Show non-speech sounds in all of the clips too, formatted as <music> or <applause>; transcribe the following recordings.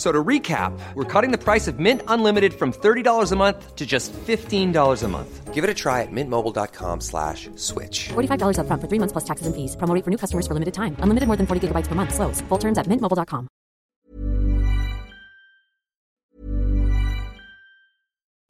F- So to recap, we're cutting the price of Mint Unlimited from $30 a month to just $15 a month. Give it a try at mintmobile.com slash switch. $45 upfront for three months plus taxes and fees. Promo for new customers for limited time. Unlimited more than 40 gigabytes per month. Slows. Full terms at mintmobile.com.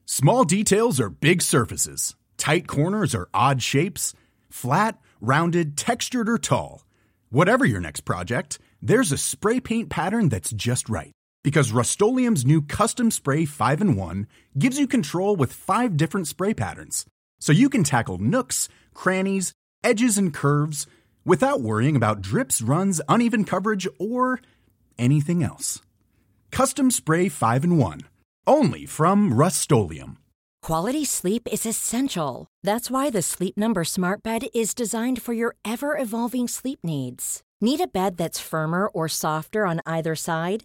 Small details are big surfaces. Tight corners are odd shapes. Flat, rounded, textured, or tall. Whatever your next project, there's a spray paint pattern that's just right. Because Rust new Custom Spray 5 in 1 gives you control with five different spray patterns. So you can tackle nooks, crannies, edges, and curves without worrying about drips, runs, uneven coverage, or anything else. Custom Spray 5 in 1. Only from Rust Quality sleep is essential. That's why the Sleep Number Smart Bed is designed for your ever evolving sleep needs. Need a bed that's firmer or softer on either side?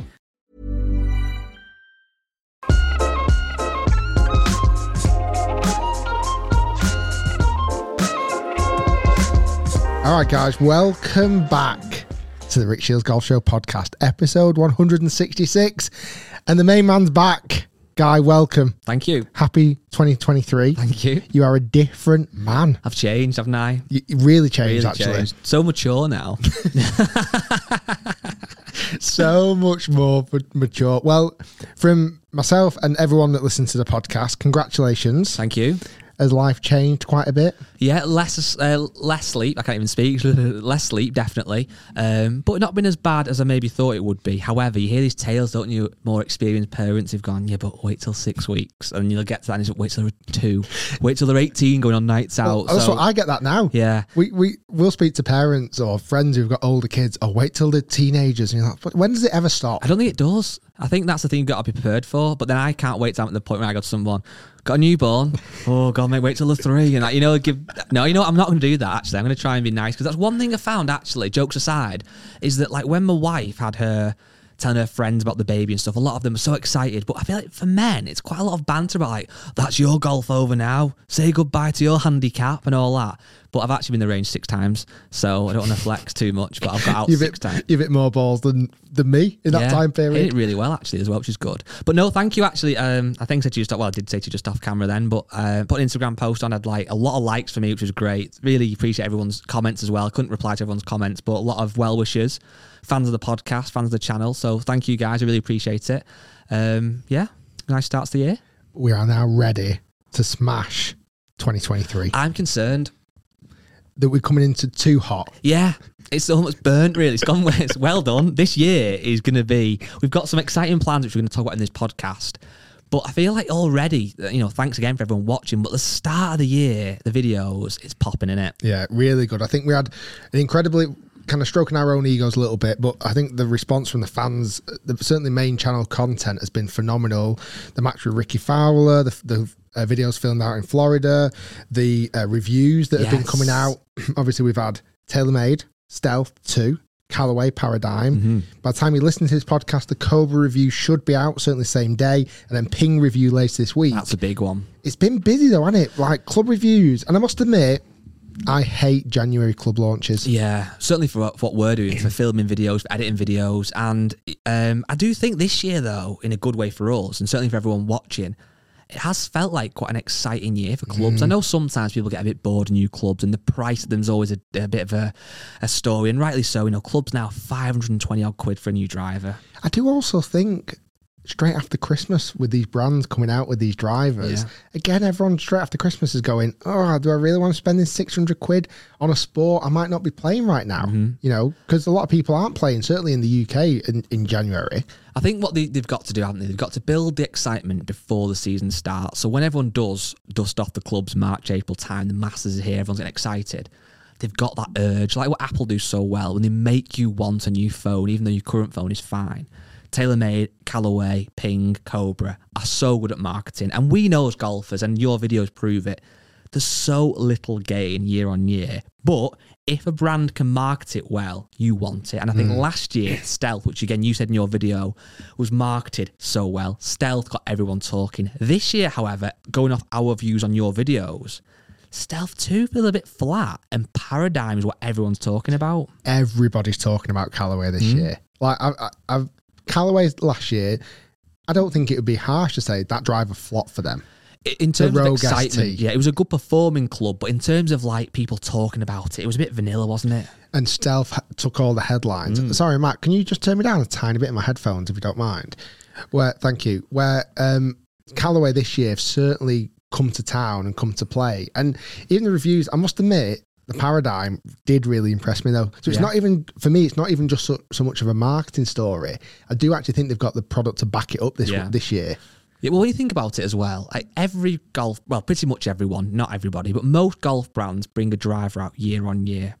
All right, guys, welcome back to the Rick Shields Golf Show podcast, episode 166. And the main man's back. Guy, welcome. Thank you. Happy 2023. Thank you. You are a different man. I've changed, haven't I? You you really changed, Really actually. changed. So mature now. <laughs> so much more ma- mature. Well, from myself and everyone that listens to the podcast, congratulations. Thank you. Has life changed quite a bit? Yeah, less uh, less sleep. I can't even speak. <laughs> less sleep, definitely. Um, but not been as bad as I maybe thought it would be. However, you hear these tales, don't you? More experienced parents have gone, yeah, but wait till six weeks, and you'll get to that. And it's, wait till they're two. Wait till they're eighteen, going on nights out. Well, that's So- what I get that now. Yeah. We we will speak to parents or friends who've got older kids. Oh, wait till they're teenagers. And you're like, "But when does it ever stop? I don't think it does. I think that's the thing you've got to be prepared for. But then I can't wait till I'm at the point where I go to someone, got a newborn. Oh God, mate, wait till they're three, and like, you know, give no, you know, what, I'm not going to do that. Actually, I'm going to try and be nice because that's one thing I found. Actually, jokes aside, is that like when my wife had her telling her friends about the baby and stuff, a lot of them are so excited. But I feel like for men, it's quite a lot of banter about like, that's your golf over now. Say goodbye to your handicap and all that. But I've actually been the range six times, so I don't want to flex too much. But I've got out <laughs> You've six hit, times. you've hit more balls than, than me in that Yeah, time Hit it period. really well actually as well, which is good. But no, thank you actually. Um, I think I said to you just well, I did say to you just off camera then, but uh, put an Instagram post on. I had like a lot of likes for me, which was great. Really appreciate everyone's comments as well. I couldn't reply to everyone's comments, but a lot of well wishers, fans of the podcast, fans of the channel. So thank you guys. I really appreciate it. Um, yeah, nice start to the year. We are now ready to smash 2023. I'm concerned. that we're coming into too hot. Yeah, it's almost burnt. Really, it's gone. <laughs> It's well done. This year is going to be. We've got some exciting plans which we're going to talk about in this podcast. But I feel like already, you know, thanks again for everyone watching. But the start of the year, the videos, it's popping in it. Yeah, really good. I think we had an incredibly kind of stroking our own egos a little bit, but I think the response from the fans, the certainly main channel content has been phenomenal. The match with Rickie Fowler, the, the uh, videos filmed out in Florida, the uh, reviews that have been coming out. <clears throat> Obviously, we've had TaylorMade, Stealth 2, Callaway Paradigm. By the time you listen to this podcast, the Cobra review should be out, certainly the same day, and then Ping review later this week. That's a big one. It's been busy though, hasn't it? Like club reviews, and I must admit, I hate January club launches. Yeah, certainly for what, for what we're doing, for filming videos, for editing videos. And um, I do think this year, though, in a good way for us, and certainly for everyone watching, it has felt like quite an exciting year for clubs. I know sometimes people get a bit bored of new clubs, and the price of them is always a, a bit of a, a story, and rightly so. You know, clubs now 520 odd quid for a new driver. I do also think straight after Christmas with these brands coming out with these drivers, Yeah. again, everyone straight after Christmas is going, Oh, do I really want to spend this 600 quid on a sport I might not be playing right now? Mm-hmm. You know, because a lot of people aren't playing, certainly in the UK in, in January. I think what they, they've got to do, haven't they? They've got to build the excitement before the season starts. So when everyone does dust off the clubs March, April time, the masses are here, everyone's getting excited. They've got that urge, like what Apple do so well, when they make you want a new phone, even though your current phone is fine. TaylorMade, Callaway, Ping, Cobra are so good at marketing. And we know as golfers, and your videos prove it, there's so little gain year on year. But if a brand can market it well, you want it. And I think last year, <laughs> Stealth, which again you said in your video, was marketed so well. Stealth got everyone talking. This year, however, going off our views on your videos, Stealth 2 feel a bit flat, and Paradigm is what everyone's talking about. Everybody's talking about Callaway this Hmm? year. Like, I, I, I've Callaway's last year, I don't think it would be harsh to say that driver flopped for them. In terms of Rogue ST. excitement, yeah, it was a good performing club, but in terms of like people talking about it, it was a bit vanilla, wasn't it? and Stealth took all the headlines. Mm. Sorry, Matt, can you just turn me down a tiny bit in my headphones if you don't mind? Where, thank you. Where um, Callaway this year have certainly come to town and come to play, and even the reviews. I must admit, the paradigm did really impress me though. So it's Yeah. not even for me. It's not even just so, so much of a marketing story. I do actually think they've got the product to back it up this Yeah. this year. Yeah, well, when you think about it as well, like every golf, well, pretty much everyone, not everybody, but most golf brands bring a driver out year on year.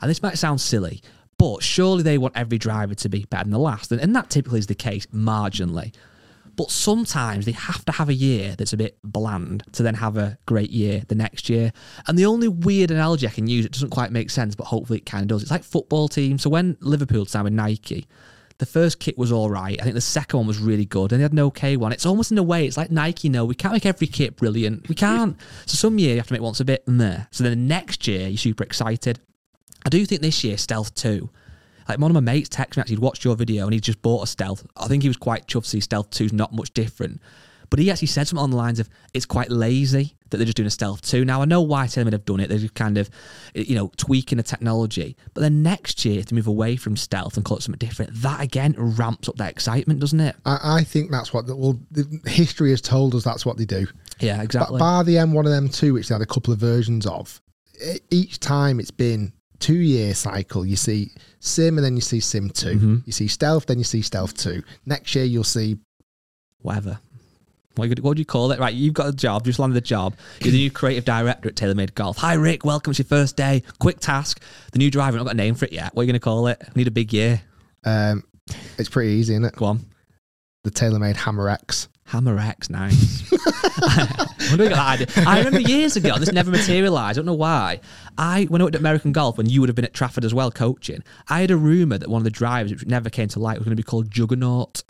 And this might sound silly, but surely they want every driver to be better than the last. And, and that typically is the case marginally. But sometimes they have to have a year that's a bit bland to then have a great year the next year. And the only weird analogy I can use, it doesn't quite make sense, but hopefully it kind of does. It's like football teams. So when Liverpool signed with Nike, the first kit was all right. I think the second one was really good, and they had an okay one. It's almost in a way, it's like Nike. No, we can't make every kit brilliant. We can't. So some year you have to make once a bit and there. So then the next year you're super excited. I do think this year Stealth Two. Like one of my mates texted me actually, he'd watched your video and he just bought a Stealth. I think he was quite chuffed to see Stealth 2's not much different. But he actually said something on the lines of it's quite lazy that they're just doing a Stealth 2. Now I know why TaylorMade have done it. They're just kind of, eh, you know, tweaking the technology. But then next year to move away from Stealth and call it something different, that again ramps up that excitement, doesn't it? I, I think that's what the, well, the history has told us. That's what they do. Yeah, exactly. But bar the M1 and M2, which they had a couple of versions of, e- each time it's been two year cycle. You see Sim and then you see Sim 2. Mm-hmm. You see Stealth, then you see Stealth 2. Next year you'll see Whatever. What, do you call it? Right, you've got a job, just landed a job. You're the new creative director at TaylorMade Golf. Hi, Rick. Welcome. It's your first day. Quick task. The new driver. I've not got a name for it yet. What are you going to call it? Need a big year. um, it's pretty easy, isn't it? Go on. The TaylorMade Hammer X. Hammer X, nice. <laughs> I wonder who got that idea. I remember years ago, this never materialised. I don't know why. I when I worked at American Golf, when you would have been at Trafford as well coaching, I had a rumour that one of the drivers, which never came to light, was going to be called Juggernaut.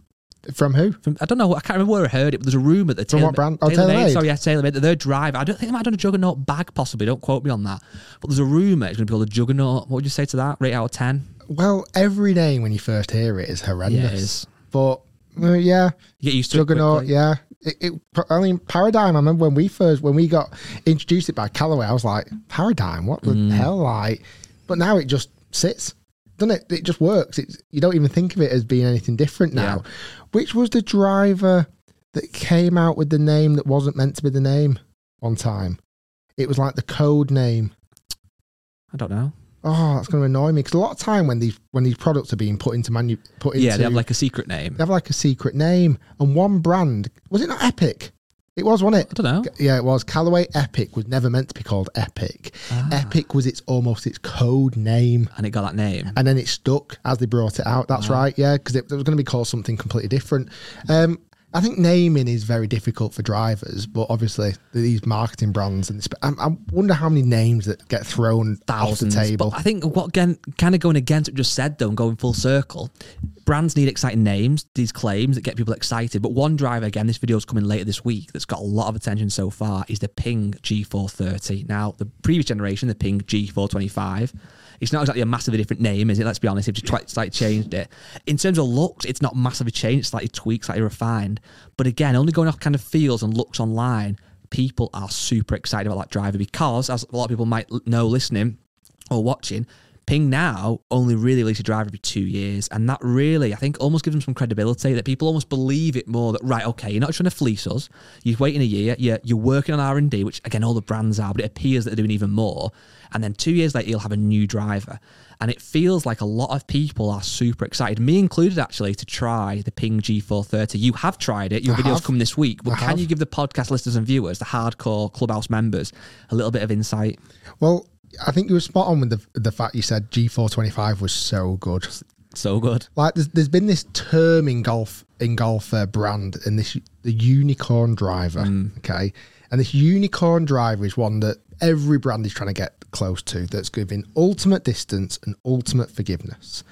From who? From, I don't know. I can't remember where I heard it, but there's a rumor that From Taylor, what brand? Oh, TaylorMade, TaylorMade. Sorry, yeah, TaylorMade. That their driver. I don't think they might have done a Juggernaut bag, possibly. Don't quote me on that. But there's a rumor it's going to be called a Juggernaut. What would you say to that? Rate out of ten. Well, every name when you first hear it is horrendous. Yeah, it is. But well, yeah, You get used to Juggernaut, it. quickly. yeah. It, it, I mean, Paradigm. I remember when we first when we got introduced it by Callaway, I was like, Paradigm, what the Mm. hell, like? But now it just sits, doesn't it? It just works. It's you don't even think of it as being anything different now. Yeah. Which was the driver that came out with the name that wasn't meant to be the name one time? It was like the code name. I don't know. Oh, that's going to annoy me because a lot of time when these when these products are being put into manu put into Yeah, they have like a secret name. they have like a secret name and one brand was it not Epic? It was, wasn't it? I don't know. Yeah, it was. Callaway Epic was never meant to be called Epic. Ah. Epic was its almost its code name, And it got that name. and then it stuck as they brought it out. That's right, yeah, because it, it was going to be called something completely different. Um, I think naming is very difficult for drivers, but obviously these marketing brands and I, I wonder how many names that get thrown thousands. off the table. But I think what again, kind of going against what just said though, and going full circle, brands need exciting names, these claims that get people excited. But one driver, again, this video's coming later this week, that's got a lot of attention so far is the Ping G430. Now, the previous generation, the Ping G425. It's not exactly a massively different name, is it? Let's be honest. They've just slightly changed it. In terms of looks, it's not massively changed. It's slightly tweaked, slightly refined. But again, only going off kind of feels and looks online, people are super excited about that driver because, as a lot of people might know listening or watching, Ping now only really release a driver every two years, and that really, I think, almost gives them some credibility that people almost believe it more. That right, okay, you're not trying to fleece us. You're waiting a year. You're you're working on R and D, which again, all the brands are, but it appears that they're doing even more. And then two years later, you'll have a new driver, and it feels like a lot of people are super excited, me included, actually, to try the Ping G430. You have tried it. Your I video's have. come this week, but I can have. you give the podcast listeners and viewers, the hardcore clubhouse members, a little bit of insight? well, I think you were spot on with the the fact you said G425 was so good. So good. like there's, there's been this term in golf in golf uh, brand and this the unicorn driver okay and this unicorn driver is one that every brand is trying to get close to that's giving ultimate distance and ultimate forgiveness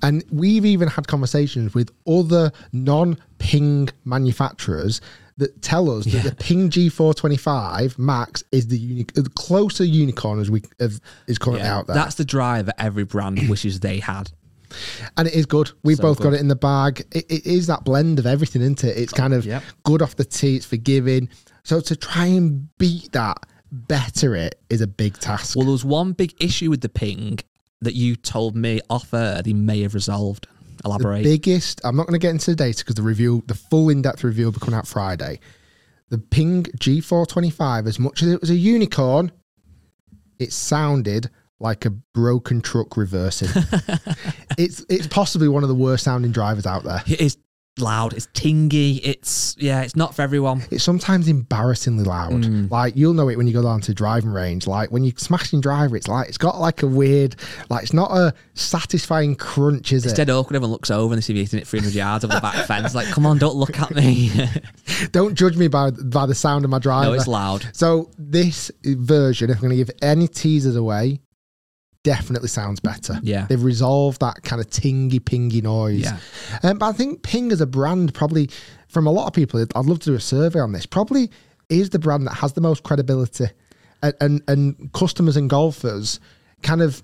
and we've even had conversations with other non-ping manufacturers that tell us that the ping g425 max is the, uni- the closer unicorn as we as, is currently out there That's the drive driver every brand <clears throat> wishes they had. and it is good. We've So both got it in the bag. It, it is that blend of everything, isn't it? It's kind of Yep. good off the tee. It's forgiving. So to try and beat that, better it is a big task. Well, there was one big issue with the ping that you told me off air they may have resolved. The Elaborate. biggest. I'm not going to get into the data because the review, the full in-depth review, will be coming out Friday. The Ping G425, as much as it was a unicorn, it sounded like a broken truck reversing. <laughs> it's it's possibly one of the worst sounding drivers out there. it is loud. It's tingy. It's yeah. It's not for everyone. it's sometimes embarrassingly loud. Mm. Like you'll know it when you go down to driving range. Like when you're smashing driver, it's like it's got like a weird, like it's not a satisfying crunch, is It's it? dead awkward. Everyone looks over and they see me hitting it 300 yards over the back fence. Like, come on, don't look at me. <laughs> Don't judge me by by the sound of my driver. no, it's loud. So this version, if I'm going to give any teasers away, definitely sounds better. Yeah. they've resolved that kind of tingy pingy noise. Yeah. Um, but I think Ping as a brand, probably from a lot of people, I'd love to do a survey on this. Probably is the brand that has the most credibility, and and, and customers and golfers kind of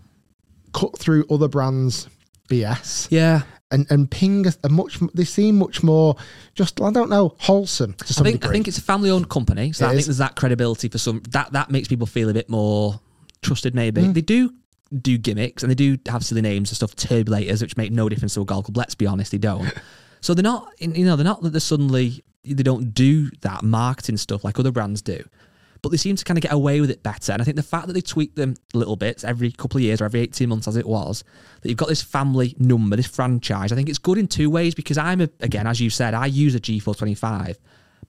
cut through other brands' BS. Yeah. And and Ping are much. They seem much more just. I don't know, wholesome to I think I think it's a family-owned company, so I think there's that credibility for some. That that makes people feel a bit more trusted. Maybe Mm. they do do gimmicks and they do have silly names and stuff, turbulators, which make no difference to a golf club. Let's be honest, they don't. <laughs> so they're not, you know, they're not that they're suddenly they don't do that marketing stuff like other brands do. But they seem to kind of get away with it better. And I think the fact that they tweak them little bits every couple of years or every 18 months as it was, that you've got this family number, this franchise, I think it's good in two ways because I'm, a, again, as you said, I use a G425,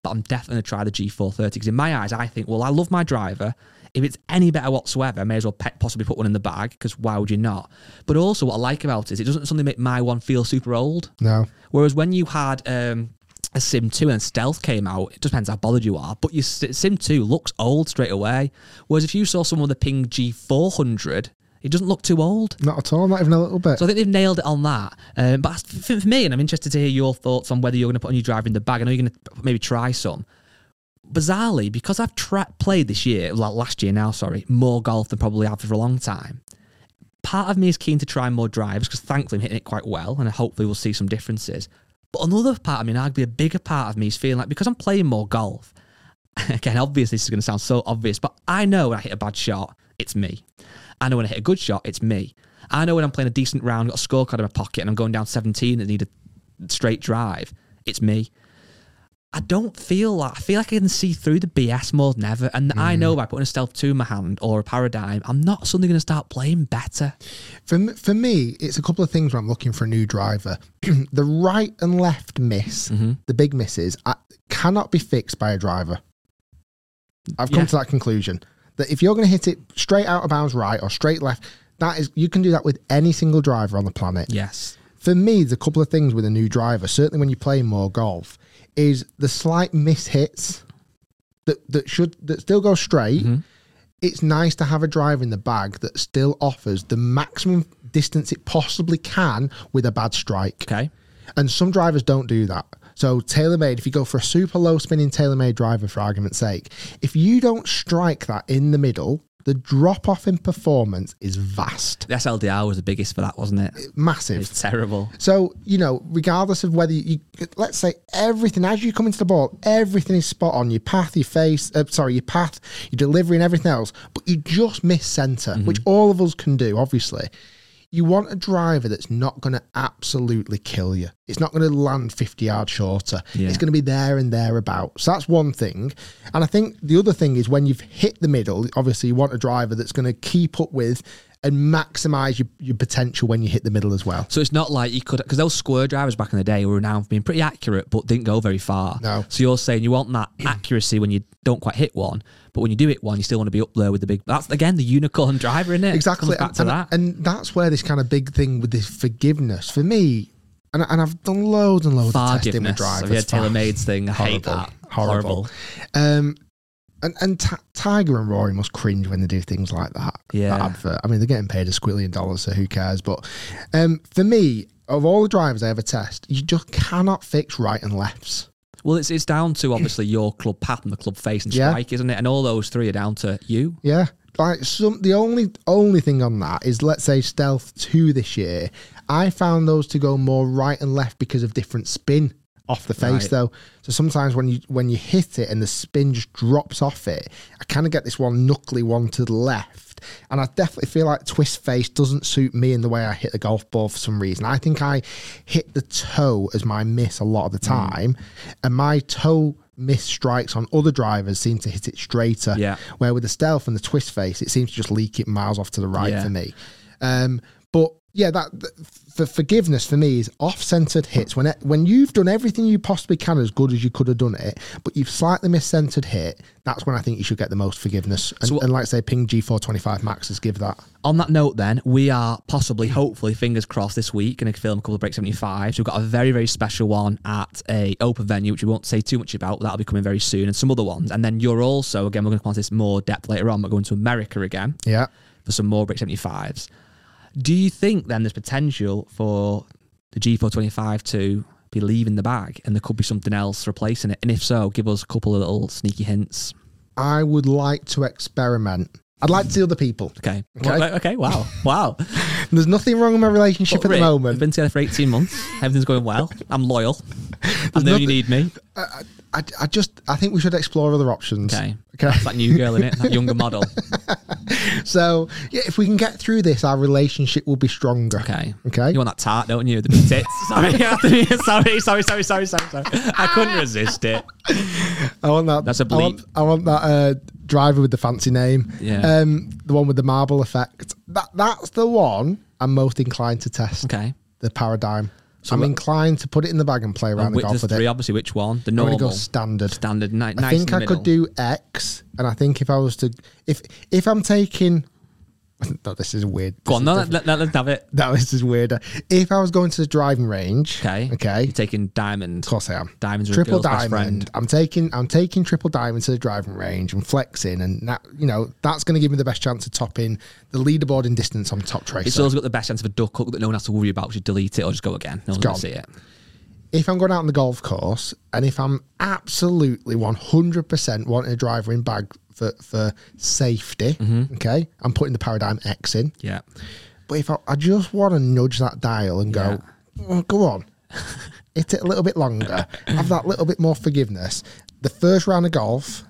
but I'm definitely going to try the G430 because in my eyes, I think, well, I love my driver. If it's any better whatsoever, I may as well pe- possibly put one in the bag because why would you not? But also, what I like about it is it doesn't suddenly make my one feel super old. no. Whereas when you had um, a Sim 2 and Stealth came out, it depends how bothered you are, but your Sim 2 looks old straight away. Whereas if you saw someone with a Ping G400 it doesn't look too old. Not at all, not even a little bit. So I think they've nailed it on that. Um, but for, for me, and I'm interested to hear your thoughts on whether you're going to put a new driver in the bag. I know you're going to maybe try some. Bizarrely, because I've tra- played this year, like last year now, sorry, more golf than probably have for a long time. Part of me is keen to try more drives because thankfully I'm hitting it quite well, and hopefully we'll see some differences. But another part of me, and arguably a bigger part of me, is feeling like because I'm playing more golf. <laughs> Again, obviously this is going to sound so obvious, but I know when I hit a bad shot, it's me. I know when I hit a good shot, it's me. I know when I'm playing a decent round, got a scorecard in my pocket, and I'm going down 17 and need a straight drive, it's me. I don't feel like I feel like I can see through the BS more than ever, and I know by putting a stealth two in my hand or a paradigm, I'm not suddenly going to start playing better. For for me, it's a couple of things where I'm looking for a new driver. <clears throat> the right and left miss, Mm-hmm. the big misses, I, cannot be fixed by a driver. I've come Yeah. to that conclusion that if you're going to hit it straight out of bounds right or straight left, that is you can do that with any single driver on the planet. Yes, For me, there's a couple of things with a new driver. Certainly, when you're playing more golf, is the slight miss hits that that should that still go straight. Mm-hmm. It's nice to have a driver in the bag that still offers the maximum distance it possibly can with a bad strike. okay. And some drivers don't do that. So TaylorMade, if you go for a super low spinning TaylorMade driver, for argument's sake, if you don't strike that in the middle, the drop off in performance is vast, The SLDR was the biggest for that, wasn't it? massive. It's terrible. So, you know, regardless of whether you, let's say everything, as you come into the ball, everything is spot on your path, your face, uh, sorry, your path, your delivery, and everything else, but you just miss center, Mm-hmm. which all of us can do, obviously. You want a driver that's not going to absolutely kill you. It's not going to land 50 yards shorter. Yeah. It's going to be there and thereabouts. So that's one thing. And I think the other thing is when you've hit the middle, obviously you want a driver that's going to keep up with and maximize your, your potential when you hit the middle as well. So it's not like you could, because those square drivers back in the day were now being pretty accurate, but didn't go very far. No. So you're saying you want that <clears throat> accuracy when you don't quite hit one, but when you do hit one, you still want to be up there with the big. That's again the unicorn <laughs> driver, isn't it? Exactly. Comes back to and, that. and that's where this kind of big thing with this forgiveness for me, and, and I've done loads and loads of testing with drivers. You had TaylorMade's thing? I hate Horrible. that. Horrible. Um, and and Ti- Tiger and Rory must cringe when they do things like that. Yeah. That advert. I mean, they're getting paid a squillion dollars, so who cares? But um, for me, of all the drivers I ever test, you just cannot fix right and lefts. Well, it's it's down to obviously <clears throat> your club path and the club face and Yeah. strike, isn't it? And all those three are down to you. Yeah. Like some the only only thing on that is let's say stealth two this year. I found those to go more right and left because of different spin off the face Right. though. So sometimes when you when you hit it and the spin just drops off it, I kind of get this one knuckly one to the left. And I definitely feel like twist face doesn't suit me in the way I hit the golf ball for some reason. I think I hit the toe as my miss a lot of the Mm. time, and my toe miss strikes on other drivers seem to hit it straighter. Yeah. Where with the stealth and the twist face, it seems to just leak it miles off to the right Yeah. for me. Um, but yeah, that th- for forgiveness for me is off-centered hits. When it, when you've done everything you possibly can as good as you could have done it, but you've slightly mis-centered hit, that's when I think you should get the most forgiveness. And, So what- and like say, Ping G425 Maxes give that. On that note, then we are possibly, hopefully, fingers crossed, this week going to film a couple of break seventy five. So We've got a very, very special one at a open venue, which we won't say too much about. But that'll be coming very soon, and some other ones. And then you're also again, we're going to come on to this more depth later on. But going to America again Yeah. for some more break 75s. Do you think then there's potential for the G425 to be leaving the bag, and there could be something else replacing it? And if so, give us a couple of little sneaky hints. I would like to experiment. I'd like to see other people. Okay. Okay. Well, okay. Wow. Wow. <laughs> There's nothing wrong with my relationship But at the moment. We've been together for 18 months. Everything's going well. I'm loyal. <laughs> I know you need me. I, I just I think we should explore other options. Okay. Okay. That's that new girl in it, that younger model. <laughs> So yeah, if we can get through this, our relationship will be stronger. Okay. Okay. You want that tart, don't you? The big tits. <laughs> sorry, <laughs> sorry, sorry, sorry, sorry, sorry, sorry. I couldn't resist it. I want that. That's a I want, bleep. I want that uh, driver with the fancy name. Yeah. Um, the one with the marble effect. That that's the one I'm most inclined to test. Okay. The paradigm. So I'm inclined to put it in the bag and play around And the golf with three, it. obviously. Which one? The I'm normal. go standard. Standard. Ni- I nice think I the could do X, and I think if I was to, if if I'm taking <laughs> no, this is weird. Go on, no, let, let, let's have it. No, this is weirder. If I was going to the driving range, Okay. okay, You're taking diamond. of course I am. Diamonds triple diamond. I'm taking I'm taking triple diamond to the driving range and flexing, and that you know that's going to give me the best chance of topping the leaderboard in distance on Toptracer. It's also got the best chance of a duck hook that no one has to worry about. Should delete it or just go again. No one's going to see it. if I'm going out on the golf course and if I'm absolutely 100% wanting a driver in bag for, for safety, Mm-hmm. okay, I'm putting the Paradigm X in. Yeah. But if I, I just want to nudge that dial and go, "Oh, go on, <laughs> hit it a little bit longer, have that little bit more forgiveness. The first round of golf,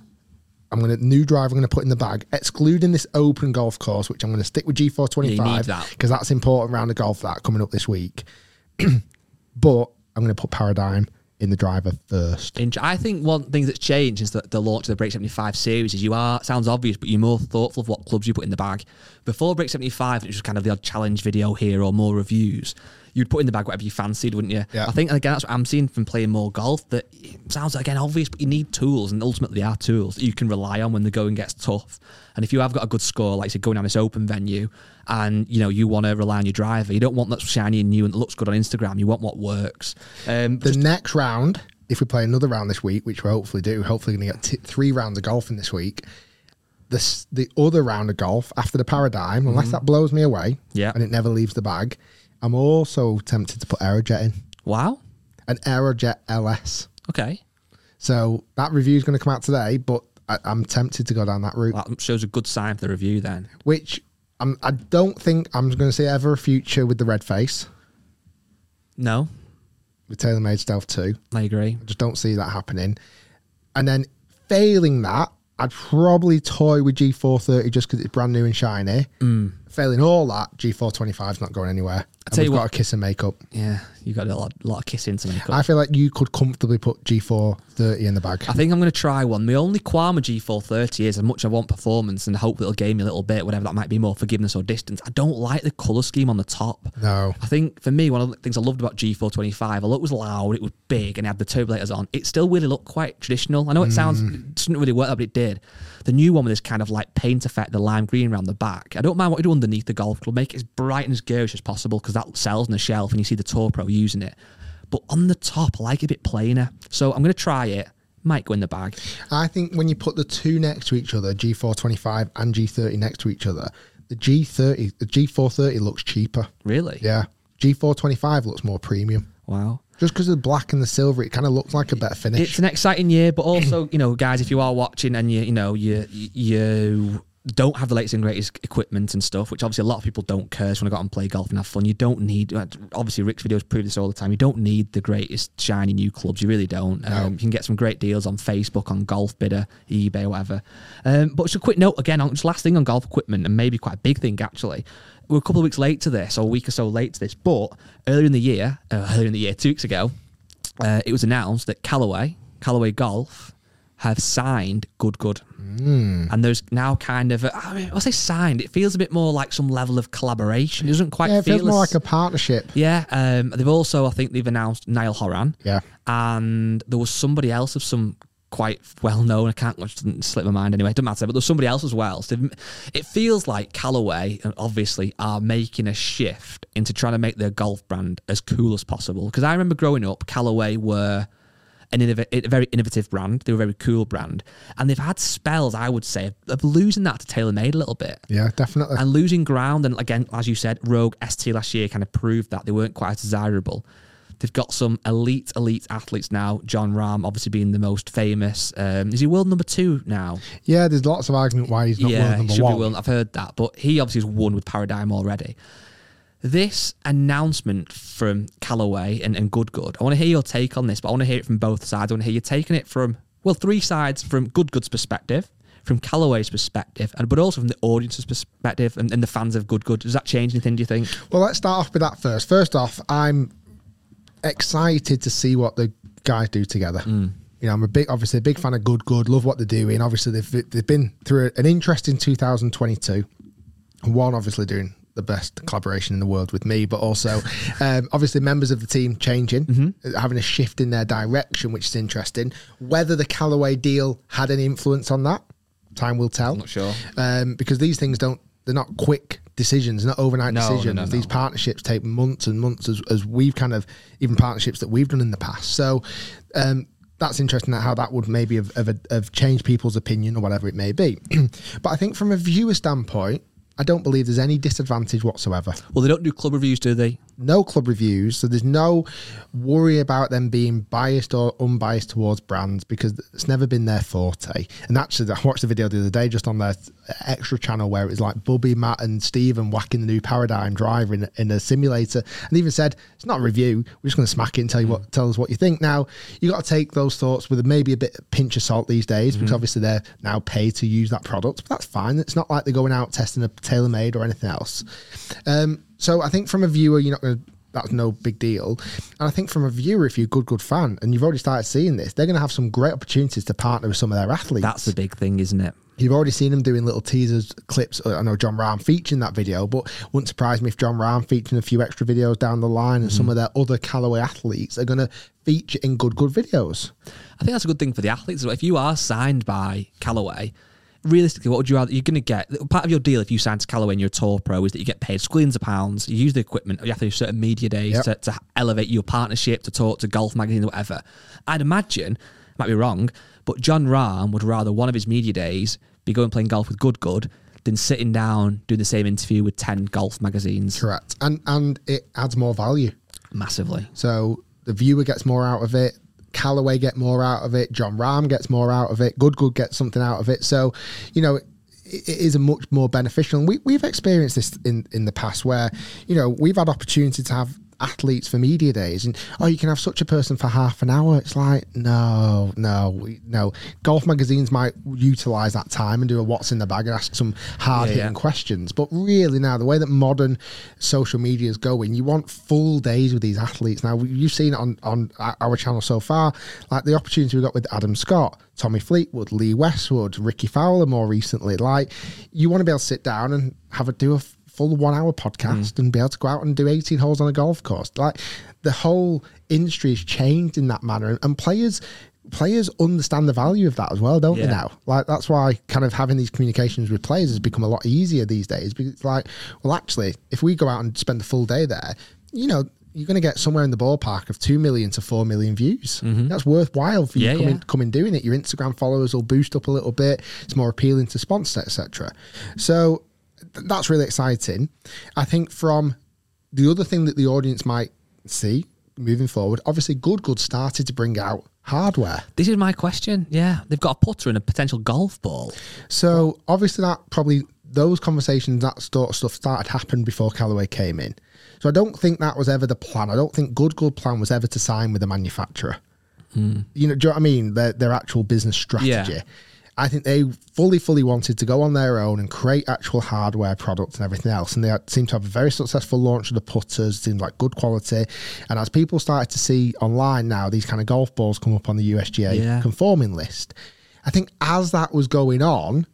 I'm going to new driver. I'm going to put in the bag, excluding this open golf course, which I'm going to stick with G425 need that. because that's important round of golf that coming up this week. <clears throat> but I'm going to put Paradigm in the driver first. I think one thing that's changed is that the launch of the Break 75 series is you are, sounds obvious, but you're more thoughtful of what clubs you put in the bag. Before Break 75, it was just kind of the odd challenge video here or more reviews. You'd put in the bag whatever you fancied, wouldn't you? Yeah. I think, again, that's what I'm seeing from playing more golf, that it sounds, again, obvious, but you need tools, and ultimately they are tools that you can rely on when the going gets tough. And if you have got a good score, like, say, going down this open venue, and, you know, you want to rely on your driver, you don't want that's shiny and new and that looks good on Instagram, you want what works. Um, The next round, if we play another round this week, which we hopefully do, hopefully going to get t- three rounds of golf in this week. This the other round of golf after the Paradigm, unless that blows me away, Mm-hmm. Yeah. and it never leaves the bag. I'm also tempted to put Aerojet in wow. an Aerojet LS. Okay. So that review is going to come out today, but I, I'm tempted to go down that route, That shows a good sign for the review then. which I'm, I don't think I'm going to see ever a future with the red face No, with TaylorMade Stealth 2. I agree. I just don't see that happening. And then failing that, I'd probably toy with G430 just because it's brand new and shiny. Mm. Failing all that, G425 is not going anywhere. And tell you we've got what- a kiss and make up. Yeah, you got a lot, lot of kissing to make up. I feel like you could comfortably put G430 in the bag. I think I'm going to try one. The only qualm with G430 is as much I want performance and hope it'll gain me a little bit, whatever that might be, more forgiveness or distance. I don't like the colour scheme on the top. No. I think for me, one of the things I loved about G425, although it was loud, it was big, and it had the turbulators on, it still really looked quite traditional. I know it sounds, mm. it doesn't really work, but it did. The new one with this kind of like paint effect, the lime green around the back, I don't mind what you do underneath the golf club. Make it as bright and as garish as possible because that sells on the shelf and you see the Tour Pro using it. But on the top, I like it a bit plainer. So I'm going to try it. Might go in the bag. I think when you put the two next to each other, G425 and G30 next to each other, the G30, the G430 looks cheaper. Really? Yeah. G425 looks more premium. Wow. Just because of the black and the silver, it kind of looks like a better finish. It's an exciting year, but also, you know, guys, if you are watching and you, you know, you you don't have the latest and greatest equipment and stuff, which obviously a lot of people don't care. Just want to go out and play golf and have fun. You don't need. Obviously, Rick's videos prove this all the time. You don't need the greatest shiny new clubs. You really don't. Um, you can get some great deals on Facebook, on Golfbidder, eBay, whatever. Um, but just a quick note again, on just last thing on golf equipment, and maybe quite a big thing actually. We're a couple of weeks late to this, or a week or so late to this, but earlier in the year, uh, earlier in the year, two weeks ago, uh, it was announced that Callaway, Callaway Golf, have signed Good Good. And there's now kind of, a, I mean, I'll say signed, it feels a bit more like some level of collaboration. It doesn't quite yeah, it feel feels more like a partnership. Yeah, um, they've also, I think they've announced Niall Horan. Yeah. And there was somebody else of some quite well known. I can't it didn't slip my mind anyway. It doesn't matter. But there's somebody else as well. So it feels like Callaway, uh, obviously, are making a shift into trying to make their golf brand as cool as possible. Because I remember growing up, Callaway were an innov- a very innovative brand. They were a very cool brand, and they've had spells, I would say, of losing that to TaylorMade a little bit Yeah, definitely. and losing ground. And again, as you said, Rogue ST last year kind of proved that they weren't quite as desirable. They've got some elite, elite athletes now. Jon Rahm, obviously being the most famous. Um, is he world number two now? yeah, there's lots of argument why he's not yeah, world he should one. be world. I've heard that, but he obviously has won with Paradigm already. This announcement from Callaway and, and Good Good, I want to hear your take on this, but I want to hear it from both sides. I want to hear you taking it from, well, three sides from Good Good's perspective, from Callaway's perspective, and but also from the audience's perspective and, and the fans of Good Good. Does that change anything, do you think? Well, let's start off with that first. First off, I'm excited to see what the guys do together. Mm. You know, I'm a big, obviously a big fan of Good Good. Love what they're doing. Obviously, they've they've been through an interesting 2022. One, obviously doing the best collaboration in the world with me, but also <laughs> um, obviously members of the team changing, Mm-hmm. having a shift in their direction, which is interesting. Whether the Callaway deal had any influence on that, time will tell. I'm not sure. um, because these things don't they're not quick decisions, not overnight no, decisions. no, no. These partnerships take months and months, as, as we've kind of even partnerships that we've done in the past. So um, that's interesting that how that would maybe have, have, have changed people's opinion or whatever it may be. <clears throat> but I think from a viewer standpoint, I don't believe there's any disadvantage whatsoever. Well, they don't do club reviews, do they? No club reviews, so there's no worry about them being biased or unbiased towards brands because it's never been their forte. And actually, I watched the video the other day just on their extra channel where it was like Bubbie, Matt, and Steven whacking the new Paradigm driver in, in a simulator, and even said it's not a review. We're just going to smack it and tell you what, tell us what you think. Now you got to take those thoughts with maybe a bit of pinch of salt these days because mm-hmm. obviously they're now paid to use that product, but that's fine. It's not like they're going out testing a TaylorMade or anything else. Um, so I think from a viewer, you're not going to. That's no big deal. And I think from a viewer, if you're a good, good fan, and you've already started seeing this, they're going to have some great opportunities to partner with some of their athletes. That's the big thing, isn't it? You've already seen them doing little teasers, clips. I know Jon Rahm featured in that video, but wouldn't surprise me if Jon Rahm featured in a few extra videos down the line, and some of their other Callaway athletes are going to feature in good, good videos. I think that's a good thing for the athletes. If you are signed by Callaway, realistically, what would you rather? You're going to get part of your deal if you sign to Callaway and you're a tour pro is that you get paid squillions of pounds. You use the equipment. You have to do certain media days Yep. to, to elevate your partnership, to talk to golf magazines, whatever. I'd imagine, might be wrong, but Jon Rahm would rather one of his media days be going playing golf with Good Good than sitting down doing the same interview with ten golf magazines. Correct, and and it adds more value. Massively. So the viewer gets more out of it. Callaway get more out of it. Jon Rahm gets more out of it. Good Good gets something out of it. So, you know, it, is a much more beneficial. And we, we've experienced this in, in the past where, you know, we've had opportunity to have athletes for media days and oh you can have such a person for half an hour. It's like no no no. Golf magazines might utilize that time and do a what's in the bag and ask some hard hitting Yeah, yeah. questions. But really now the way that modern social media is going you want full days with these athletes. Now you've seen it on on our channel so far like the opportunity we got with adam scott tommy fleetwood lee westwood rickie fowler more recently. Like you want to be able to sit down and have a do a full one hour podcast and be able to go out and do 18 holes on a golf course. Like the whole industry has changed in that manner and, and players players understand the value of that as well don't they now? Like that's why kind of having these communications with players has become a lot easier these days because it's like well actually if we go out and spend a full day there you know you're going to get somewhere in the ballpark of 2 million to 4 million views. That's worthwhile for you Mm-hmm. Yeah, coming, yeah. coming doing it. Your instagram followers will boost up a little bit. It's more appealing to sponsors etc so that's really exciting i think from the other thing that the audience might see moving forward obviously good good started to bring out hardware This is my question. Yeah, they've got a putter and a potential golf ball. So obviously that probably those conversations, that sort of stuff started happened before Callaway came in. So I don't think that was ever the plan. I don't think Good Good plan was ever to sign with a manufacturer. Hmm. You know, do you know what I mean? Their their actual business strategy. Yeah. I think they fully, fully wanted to go on their own and create actual hardware products and everything else. And they seemed to have a very successful launch of the putters, seemed like good quality. And as people started to see online now, these kind of golf balls come up on the USGA Yeah. conforming list. I think as that was going on,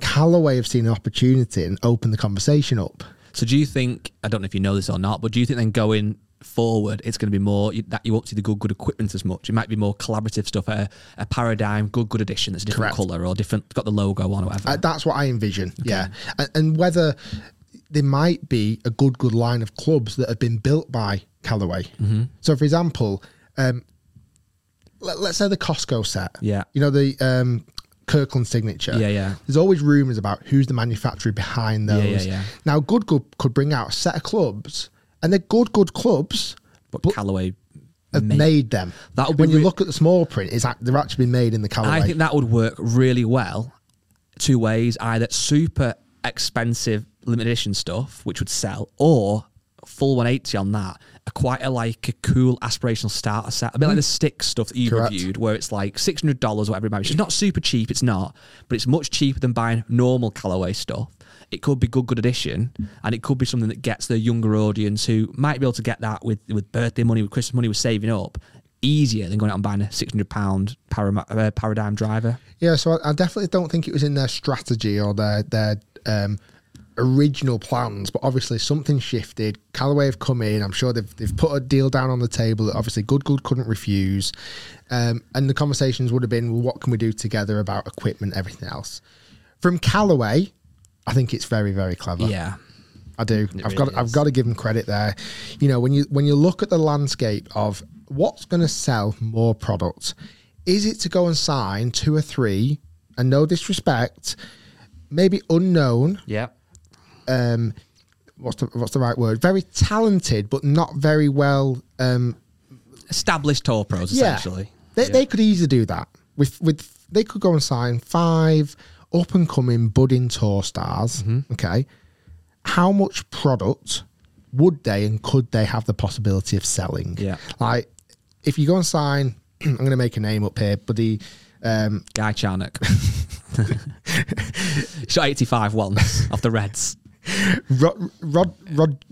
Callaway have seen an opportunity and opened the conversation up. So do you think? I don't know if you know this or not, but do you think then going forward, it's going to be more you- that you won't see the good good equipment as much. It might be more collaborative stuff, a, a paradigm good good edition that's a different color or different, got the logo on or whatever. Uh, that's what I envision. Yeah, and, and whether there might be a good, good line of clubs that have been built by Callaway. Mm-hmm. So, for example, um, let, us say the Costco set. Yeah. you know the um, Kirkland signature. Yeah, yeah. There's always rumors about who's the manufacturer behind those. Yeah, yeah, yeah. Now, Good Good could bring out a set of clubs, and they're good, good clubs. but, but- Callaway Have made- made, them. That when you re- look at the small print, act- they're actually been made in the Callaway. I think that would work really well two ways either super expensive limited edition stuff, which would sell, or full 180 on that. A quite a like a cool aspirational starter set, a bit like mm-hmm. the stick stuff that you Correct. reviewed, where it's like six hundred dollars, or whatever it might be. It's not super cheap, it's not, but it's much cheaper than buying normal Callaway stuff. It could be good, good addition, and it could be something that gets the younger audience who might be able to get that with with birthday money, with Christmas money, with saving up easier than going out and buying a six hundred pound uh, paradigm driver. Yeah, so I, I definitely don't think it was in their strategy or their their um, original plans, but obviously something shifted. Callaway have come in. I'm sure they've they've put a deal down on the table that obviously Good Good couldn't refuse, um, and the conversations would have been, well, what can we do together about equipment, everything else. From Callaway, I think it's very, very clever. Yeah. I do. It I've got. really I've got to give them credit there. You know, when you when you look at the landscape of what's going to sell more products, is it to go and sign two or three, and no disrespect, maybe unknown. Yeah. Um, what's the what's the right word? Very talented, but not very well. Um, Established tour pros, yeah, essentially. they they could easily do that with with. They could go and sign five up and coming budding tour stars. Mm-hmm. Okay, how much product would they and could they have the possibility of selling? Yeah. Like if you go and sign, <clears throat> I'm going to make a name up here, but the um, Guy Charnock. <laughs> Shot 85 once off the Reds. Rod, Rod, Rod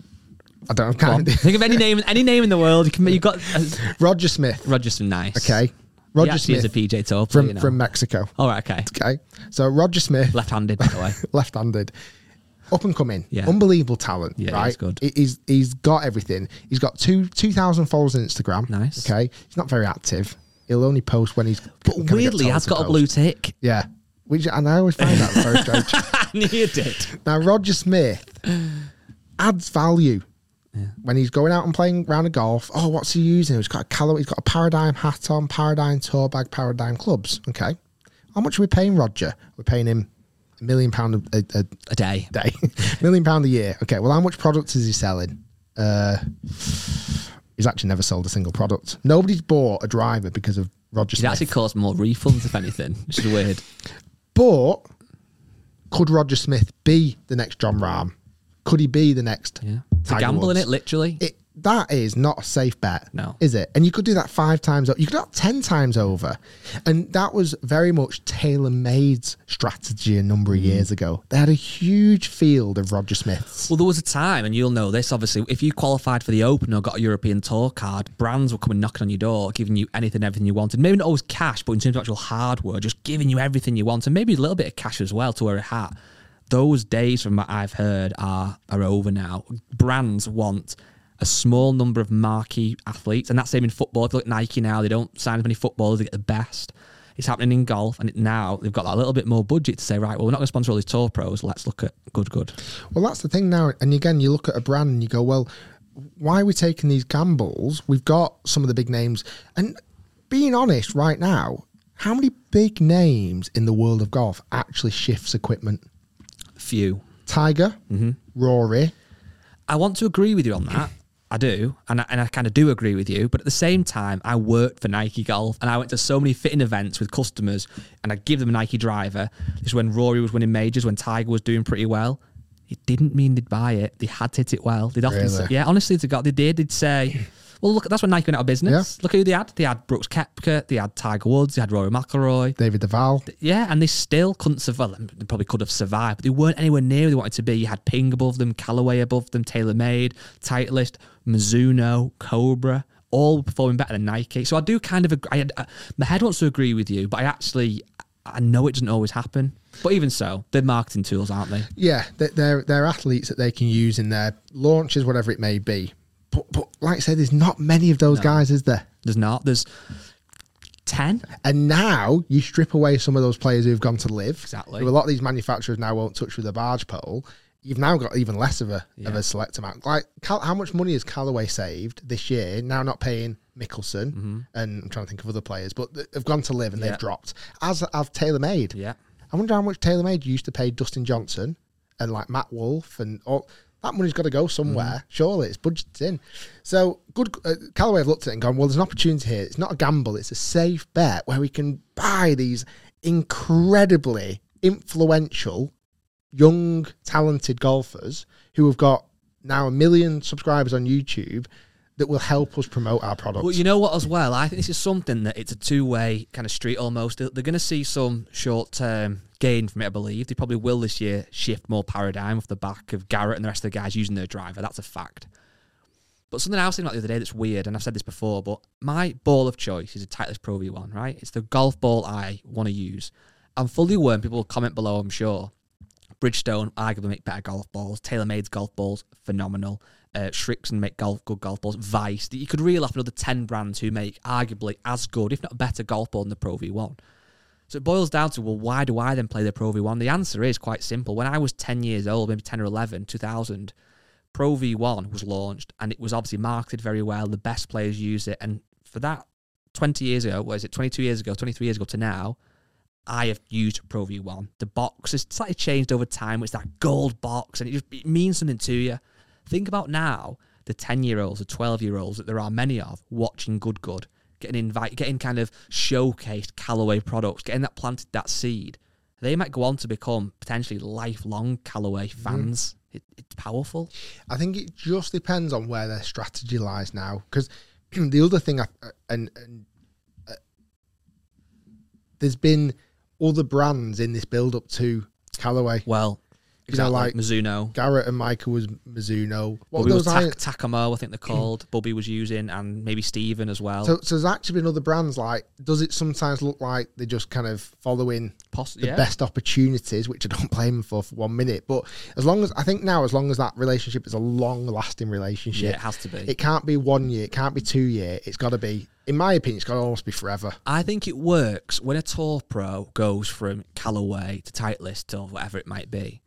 I don't know, Think of any name, any name in the world. You can. You got uh, Roger Smith. Roger's nice. Okay. Roger Smith is a PJ Tour from you know. from Mexico. All right. Okay. Okay. So Roger Smith, Left-handed, by the way. <laughs> left-handed, up and coming, Yeah. unbelievable talent. Yeah, he's right. good. He- He's he's got everything. He's got two two thousand followers on Instagram. Nice. Okay. He's not very active. He'll only post when he's. But weirdly, has got a blue tick. Yeah. Which and I always find that very strange. <laughs> I knew you did. Now Roger Smith adds value when he's going out and playing round of golf. Oh, what's he using? He's got a Callaway, he's got a Paradigm hat on, Paradigm tour bag, Paradigm clubs. Okay, how much are we paying Roger? We're paying him a million pound a, a, A day. <laughs> day, million pound a year. Okay, well, how much product is he selling? Uh, he's actually never sold a single product. Nobody's bought a driver because of Roger It Smith. actually caused more refunds, if anything, which is weird. But could Roger Smith be the next Jon Rahm? Could he be the next? Yeah. It's Tiger gamble in Woods? it, literally. It, that is not a safe bet. No. Is it? And you could do that five times. You could do that 10 times over. And that was very much TaylorMade's strategy a number Mm. of years ago. They had a huge field of Roger Smiths. Well, there was a time, and you'll know this, obviously, if you qualified for the Open or got a European Tour card, brands were coming knocking on your door, giving you anything, everything you wanted. Maybe not always cash, but in terms of actual hardware, just giving you everything you want, and maybe a little bit of cash as well to wear a hat. Those days, from what I've heard, are are over now. Brands want a small number of marquee athletes, and that's same in football. If you look at Nike now, they don't sign as many footballers; they get the best. It's happening in golf, and it, now they've got a little bit more budget to say, right, well, we're not going to sponsor all these tour pros. Let's look at good, good. Well, that's the thing now. And again, you look at a brand and you go, well, why are we taking these gambles? We've got some of the big names. And being honest, right now, how many big names in the world of golf actually shifts equipment? Few. Tiger, mm-hmm. Rory. I want to agree with you on that. I do, and I, and I kind of do agree with you. But at the same time, I worked for Nike Golf, and I went to so many fitting events with customers, and I give them a Nike driver. This is when Rory was winning majors, when Tiger was doing pretty well. It didn't mean they'd buy it. They had to hit it well. They'd often, say, yeah, honestly, they got they did. They'd say, "Well, look, that's when Nike went out of business. Look who they had. They had Brooks Koepka, they had Tiger Woods, they had Rory McIlroy, David Duval. yeah, and they still couldn't survive. They probably could have survived, but they weren't anywhere near where they wanted to be. You had Ping above them, Callaway above them, TaylorMade, Titleist, Mizuno, Cobra, all performing better than Nike. So I do kind of agree. I, I, my head wants to agree with you, but I actually I know it doesn't always happen. But even so, they're marketing tools, aren't they? Yeah, they're, they're athletes that they can use in their launches, whatever it may be. But, but like I said, there's not many of those guys, is there? There's not. There's ten. And now you strip away some of those players who've gone to live. Exactly. Who a lot of these manufacturers now won't touch with a barge pole. You've now got even less of a of a select amount. Like Cal- how much money has Callaway saved this year? Now not paying Mickelson and I'm trying to think of other players, but have gone to live and Mm-hmm. Yeah. they've dropped. As as TaylorMade. Yeah. I wonder how much TaylorMade used to pay Dustin Johnson and like Matt Wolff and all that money's got to go somewhere. Mm-hmm. Surely it's budgeted in. So good. Uh, Callaway have looked at it and gone, well, there's an opportunity here. It's not a gamble. It's a safe bet where we can buy these incredibly influential, young, talented golfers who have got now a million subscribers on YouTube that will help us promote our products. Well, you know what, as well, I think this is something that it's a two way kind of street almost. They're going to see some short term gain from it, I believe. They probably will this year shift more paradigm off the back of Garrett and the rest of the guys using their driver. That's a fact. But something I was thinking about the other day that's weird, and I've said this before, but my ball of choice is a Titleist Pro V1, right? It's the golf ball I want to use. I'm fully aware, people will comment below, I'm sure. Bridgestone arguably make better golf balls. TaylorMade's golf balls, phenomenal. Uh, Srixon make golf good golf balls. Vice, you could reel off another 10 brands who make arguably as good, if not better, golf ball than the Pro V1. So it boils down to, well, why do I then play the Pro V1? The answer is quite simple. When I was 10 years old, maybe 10 or 11, 2000, Pro V1 was launched and it was obviously marketed very well. The best players use it. And for that 20 years ago, what is it, 22 years ago, 23 years ago to now, I have used Pro V1. The box has slightly changed over time. It's that gold box and it just it means something to you. Think about now the 10 year olds, the 12 year olds that there are many of watching Good Good, getting invite, getting kind of showcased Callaway products, getting that planted that seed. They might go on to become potentially lifelong Callaway fans. It, it's powerful. I think it just depends on where their strategy lies now. Because <clears throat> the other thing, I, and, and uh, there's been other brands in this build up to Callaway. Well, You know, like- Mizuno. Garrett and Michael was Mizuno. What Bobby was those Tak- Takomo, I think they're called. Bobby was using, and maybe Steven as well. so, so there's actually been other brands like. Does it sometimes look like they're just kind of following Poss- the yeah. best opportunities, which I don't <laughs> blame them for for one minute? But as long as I think now, as long as that relationship is a long lasting relationship, Yeah, it has to be. It can't be one year. It can't be two year. It's got to be, in my opinion, it's got to almost be forever. I think it works when a tour pro goes from Callaway to Titleist or whatever it might be.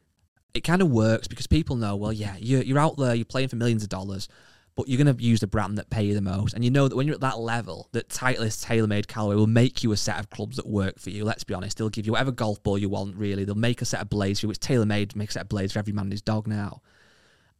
It kind of works because people know, well, yeah, you're, you're out there, you're playing for millions of dollars, but you're going to use the brand that pay you the most. And you know that when you're at that level, that Titleist TaylorMade Callaway will make you a set of clubs that work for you. Let's be honest, they'll give you whatever golf ball you want, really. They'll make a set of blades for you. It's TaylorMade, make a set of blades for every man and his dog now.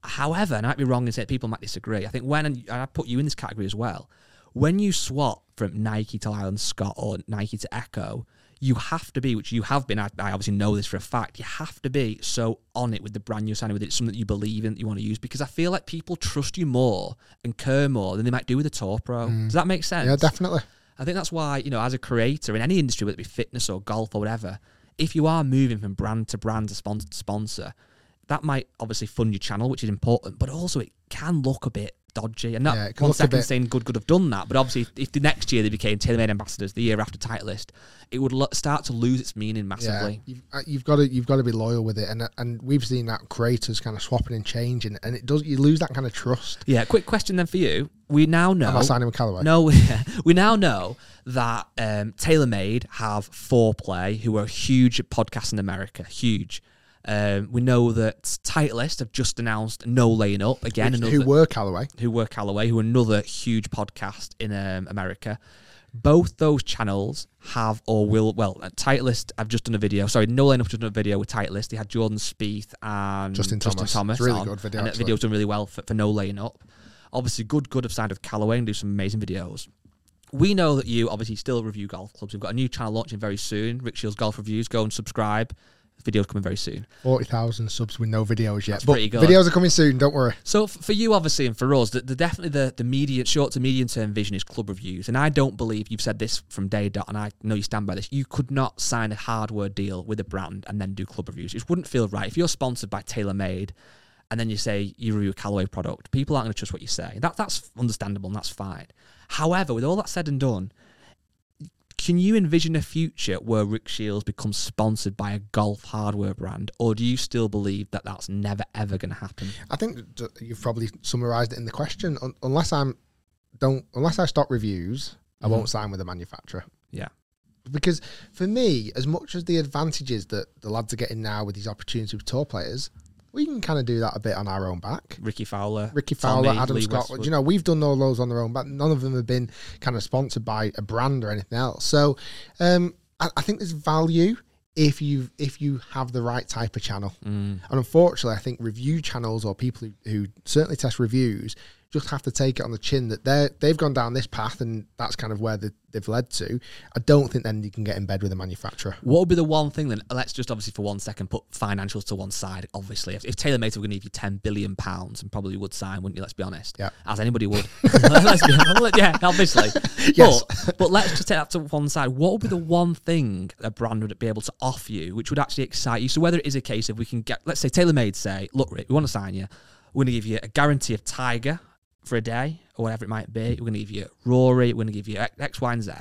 However, and I might be wrong in saying people might disagree. I think when, and I put you in this category as well, when you swap from Nike to Island Scott or Nike to ECCO, you have to be, which you have been, I, I obviously know this for a fact, you have to be so on it with the brand you're signing with. It's something that you believe in, that you want to use, because I feel like people trust you more and care more than they might do with a Tour Pro. Mm. Does that make sense? Yeah, definitely. I think that's why, you know, as a creator in any industry, whether it be fitness or golf or whatever, if you are moving from brand to brand to sponsor to sponsor, that might obviously fund your channel, which is important, but also it can look a bit dodgy. And not Yeah, one second bit- saying good, good have done that, but obviously if, if the next year they became TaylorMade ambassadors, the year after Titleist, it would lo- start to lose its meaning massively. Yeah, you've, uh, you've got to you've got to be loyal with it, and and we've seen that creators kind of swapping and changing, and it does you lose that kind of trust. Yeah, quick question then for you. We now know. Am I signing with Callaway? No, <laughs> we now know that um, TaylorMade have Foreplay, who are a huge podcast in America, huge. Um, we know that Titleist have just announced No Laying Up again, Which- another, who were Callaway? who were Callaway, who another huge podcast in um, America. Both those channels have or will well. uh, Titleist have just done a video. Sorry, No Laying Up just done a video with Titleist. They had Jordan Spieth and Justin Thomas. It's really on, good video, and that video's done really well for, for No Laying Up. Obviously, good good have signed with Callaway and do some amazing videos. We know that you obviously still review golf clubs. We've got a new channel launching very soon. Rick Shields Golf Reviews. Go and subscribe. Video's coming very soon. Forty thousand subs with no videos yet, That's but pretty good. videos are coming soon. Don't worry. So f- for you, obviously, and for us, the, the definitely the the medium, short to medium term vision is club reviews. And I don't believe you've said this from day dot, and I know you stand by this. You could not sign a hardware deal with a brand and then do club reviews. It wouldn't feel right if you're sponsored by TaylorMade, and then you say you review a Callaway product. People aren't going to trust what you say. That that's understandable and that's fine. However, with all that said and done, can you envision a future where Rick Shields becomes sponsored by a golf hardware brand, or do you still believe that that's never ever going to happen? I think you've probably summarised it in the question. Un- unless I'm don't unless I stop reviews, I Mm-hmm. won't sign with a manufacturer. Yeah. Because for me, as much as the advantages that the lads are getting now with these opportunities with tour players, we can kind of do that a bit on our own back. Rickie Fowler, Rickie Fowler, Tommy, Adam Lee Scott. Westwood. You know, we've done all those on their own, but none of them have been kind of sponsored by a brand or anything else. So, um, I, I think there's value if you if you have the right type of channel. Mm. And unfortunately, I think review channels or people who, who certainly test reviews just have to take it on the chin that they they've gone down this path and that's kind of where they, they've led to. I don't think then you can get in bed with a manufacturer. What would be the one thing then? Let's just obviously for one second put financials to one side. Obviously, if, if TaylorMade were going to give you ten billion pounds, and probably would sign, wouldn't you? Let's be honest. Yeah. As anybody would. <laughs> <laughs> let's be honest. Yeah, obviously. <laughs> Yes. But, but let's just take that to one side. What would be the one thing a brand would be able to offer you, which would actually excite you? So whether it is a case of we can get, let's say TaylorMade say, look, Rick, we want to sign you. We're going to give you a guarantee of Tiger for a day or whatever it might be. We're going to give you Rory. We're going to give you X, Y, and Z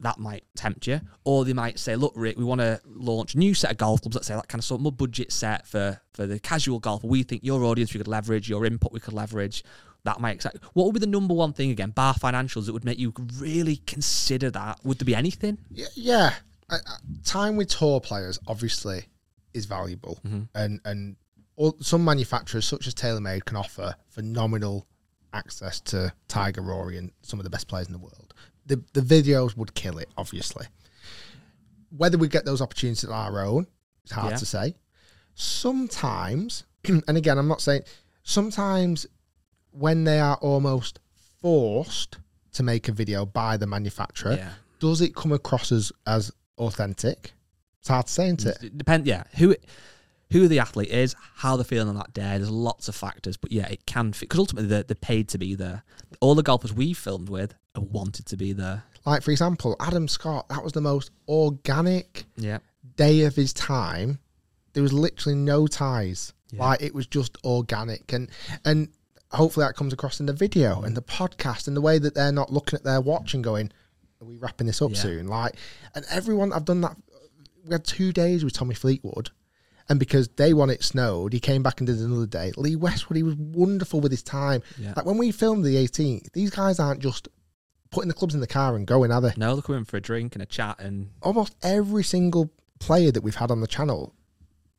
that might tempt you. Or they might say, look, Rick, we want to launch a new set of golf clubs, let's say that kind of sort of more budget set for, for the casual golfer. We think your audience we could leverage, your input we could leverage. That might excite. What would be the number one thing again, bar financials, that would make you really consider that? Would there be anything? Yeah, yeah. I, I, time with tour players obviously is valuable, mm-hmm. and and all, some manufacturers such as TaylorMade can offer phenomenal access to Tiger, Rory, and some of the best players in the world. The the videos would kill it, obviously. Whether we get those opportunities at our own, it's hard Yeah. to say. Sometimes, <clears throat> and again, I'm not saying sometimes when they are almost forced to make a video by the manufacturer, Yeah. does it come across as as authentic? It's hard to say, isn't it? It depend. Yeah, who who the athlete is, how they're feeling on that day. There's lots of factors, but yeah, it can because ultimately they're, they're paid to be there. All the golfers we filmed with wanted to be there. Like for example, Adam Scott, that was the most organic Yeah, day of his time. There was literally no ties. Like it was just organic and and hopefully that comes across in the video and the podcast and the way that they're not looking at their watch and going, Are we wrapping this up Yeah. soon? Like and everyone I've done that we had two days with Tommy Fleetwood. And because day one it snowed, he came back and did another day. Lee Westwood, he was wonderful with his time. Yeah. Like when we filmed the 18th, these guys aren't just putting the clubs in the car and going, are they? no, they're coming for a drink and a chat, and almost every single player that we've had on the channel,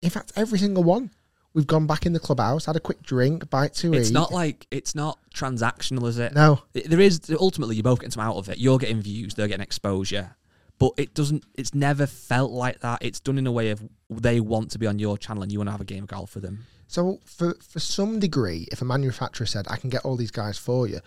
in fact, every single one, we've gone back in the clubhouse, had a quick drink, bite to it's eat. It's not like it's not transactional, is it? No. There is ultimately you're both getting some out of it. You're getting views, they're getting exposure, but it doesn't. It's never felt like that. It's done in a way of they want to be on your channel and you want to have a game of golf with them. So for for some degree, if a manufacturer said, "I can get all these guys for you,"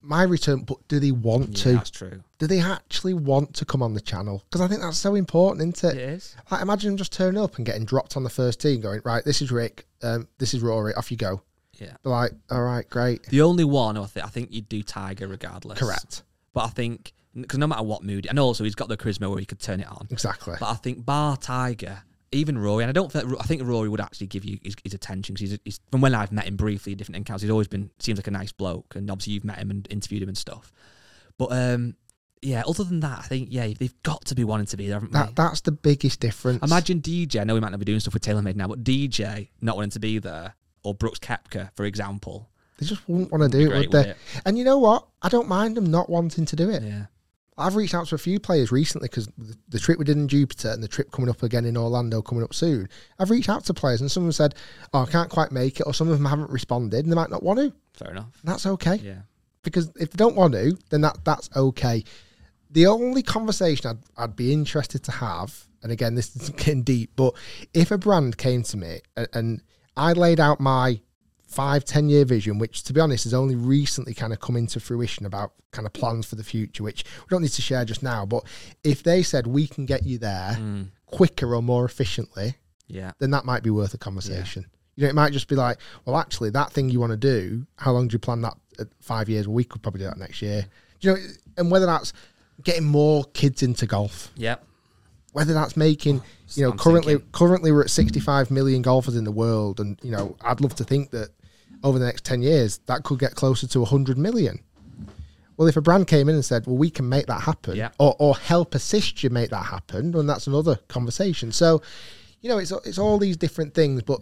my return, but do they want Yeah, to? that's true. Do they actually want to come on the channel? Because I think that's so important, isn't It it? is. Like imagine them just turning up and getting dropped on the first tee, and going, "Right, this is Rick, um, this is Rory, off you go." Yeah. They're like, "All right, great, The only one, I think, I think you'd do Tiger regardless. correct, But I think because no matter what mood, and also he's got the charisma where he could turn it on. exactly." But I think bar Tiger, even Rory, and I don't think I think Rory would actually give you his, his attention because he's, he's from when I've met him briefly, in different encounters. He's always been seems like a nice bloke, and obviously you've met him and interviewed him and stuff. But um, yeah, other than that, I think yeah, they've got to be wanting to be there, haven't they? That that's the biggest difference. Imagine DJ. I know we might not be doing stuff with TaylorMade now, but DJ not wanting to be there, or Brooks Koepka, for example. They just wouldn't want to do it, would they? wouldn't And you know what? I don't mind them not wanting to do it. Yeah, I've reached out to a few players recently because the, the trip we did in Jupiter and the trip coming up again in Orlando coming up soon. I've reached out to players and some of them said, "Oh, I can't quite make it," or some of them haven't responded and they might not want to. fair enough. That's okay Yeah, because if they don't want to, then that that's okay. The only conversation I'd, I'd be interested to have, and again, this is <laughs> getting deep, but if a brand came to me and, and I laid out my five, ten year vision, which to be honest has only recently kind of come into fruition about kind of plans for the future, which we don't need to share just now, but if they said we can get you there hmm. quicker or more efficiently, yeah. then that might be worth a conversation. You know, it might just be like, well, actually, that thing you want to do, how long do you plan that? At five years? Well, we could probably do that next year. Do you know, and whether that's getting more kids into golf, Yep. whether that's making, oh, you know, I'm currently thinking. currently we're at 65 million golfers in the world, and you know, I'd love to think that over the next 10 years that could get closer to 100 million. Well, if a brand came in and said, "Well, we can make that happen," Yeah. or or help assist you make that happen, then that's another conversation. So, you know, it's it's all these different things, but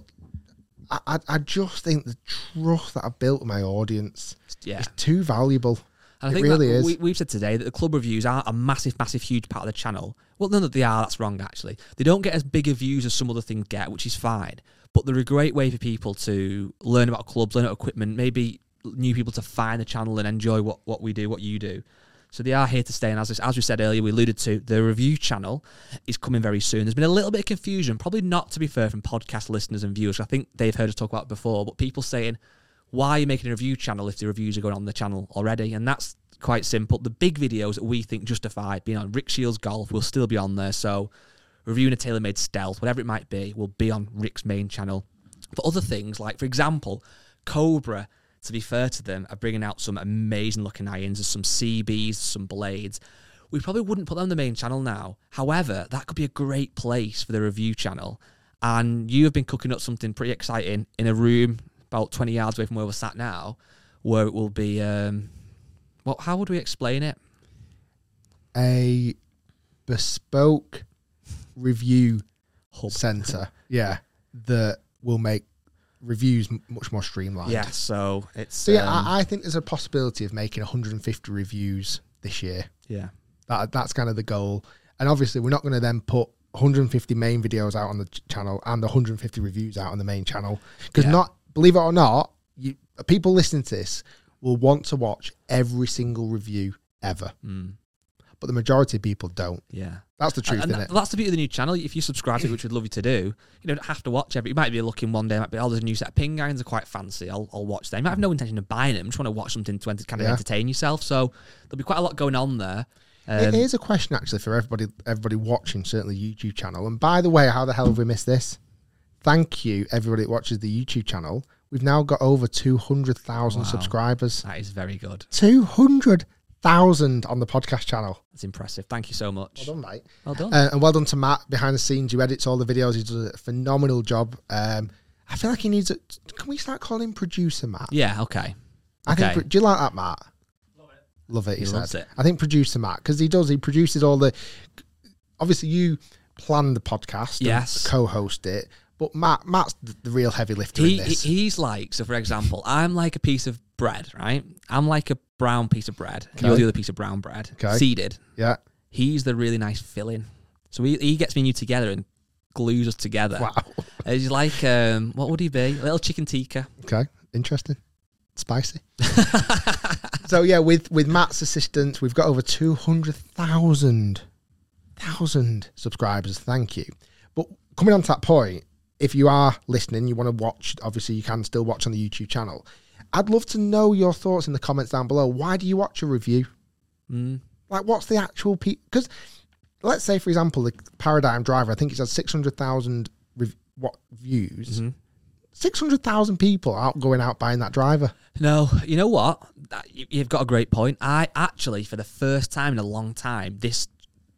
I I, I just think the trust that I've built with my audience Yeah. is too valuable. And I it think really is. We, we've said today that the club reviews are a massive, massive, huge part of the channel. Well, none that they are. That's wrong, actually. They don't get as big of views as some other things get, which is fine. But they're a great way for people to learn about clubs, learn about equipment, maybe new people to find the channel and enjoy what, what we do, what you do. So they are here to stay. And as, as we said earlier, we alluded to, the review channel is coming very soon. There's been a little bit of confusion, probably not to be fair from podcast listeners and viewers. I think they've heard us talk about before, but people saying, why are you making a review channel if the reviews are going on the channel already? And that's quite simple. The big videos that we think justify being on Rick Shields Golf will still be on there. So reviewing a TaylorMade Stealth, whatever it might be, will be on Rick's main channel. But other things, like for example, Cobra, to be fair to them, are bringing out some amazing looking irons, some CBs, some blades. We probably wouldn't put them on the main channel now. However, that could be a great place for the review channel. And you have been cooking up something pretty exciting in a room about 20 yards away from where we're sat now, where it will be. Um, well, how would we explain it? A bespoke review Hub. center, yeah, that will make reviews m- much more streamlined. Yeah, so it's. So yeah, um, I, I think there's a possibility of making 150 reviews this year. yeah. That that's kind of the goal. And obviously, we're not going to then put 150 main videos out on the ch- channel and 150 reviews out on the main channel because Yeah. not believe it or not, you people listening to this will want to watch every single review ever, Mm, but the majority of people don't. yeah. That's the truth, And isn't it? that's the beauty of the new channel. If you subscribe to it, which we'd love you to do, you don't have to watch every. You might be looking one day, might be, oh, there's a new set of ping irons are quite fancy. I'll, I'll watch them. You might have no intention of buying them. Just want to watch something to ent- kind of Yeah. entertain yourself. So there'll be quite a lot going on there. It Um, is a question actually for everybody everybody watching, certainly YouTube channel. And by the way, how the hell have we missed this? Thank you, everybody that watches the YouTube channel. We've now got over two hundred thousand Wow. subscribers. that is very good. Two hundred thousand on the podcast channel. That's impressive. Thank you so much. Well done, mate. Well done. Uh, and well done to Matt behind the scenes who edits all the videos. He does a phenomenal job. Um, I feel like he needs a. Can we start calling him producer Matt? yeah. Okay. I. Okay. pro- Do you like that, Matt? Love it. Love it. He, He said. loves it. I think producer Matt because he does. He produces all the. Obviously, you plan the podcast. Yes. Co-host it, but Matt, Matt's the, real heavy lifter He, in this. he's like so. For example, I'm like a piece of bread, right? I'm like a brown piece of bread. You're the other piece of brown bread, Okay. seeded. yeah. He's the really nice filling. So he, he gets me and you together and glues us together. Wow. <laughs> He's like, um, what would he be? A little chicken tikka. Okay. Interesting. Spicy. <laughs> so yeah, with with Matt's assistance, we've got over two hundred thousand thousand subscribers. Thank you. But coming on to that point, if you are listening, you want to watch. Obviously, you can still watch on the YouTube channel. I'd love to know your thoughts in the comments down below. Why do you watch a review? Mm. Like, what's the actual Because let's say, for example, the Paradigm Driver. I think it's had six hundred thousand rev- what views. Mhm. Six hundred thousand people out going out buying that driver. No, you know what? That, you've got a great point. I actually, for the first time in a long time, this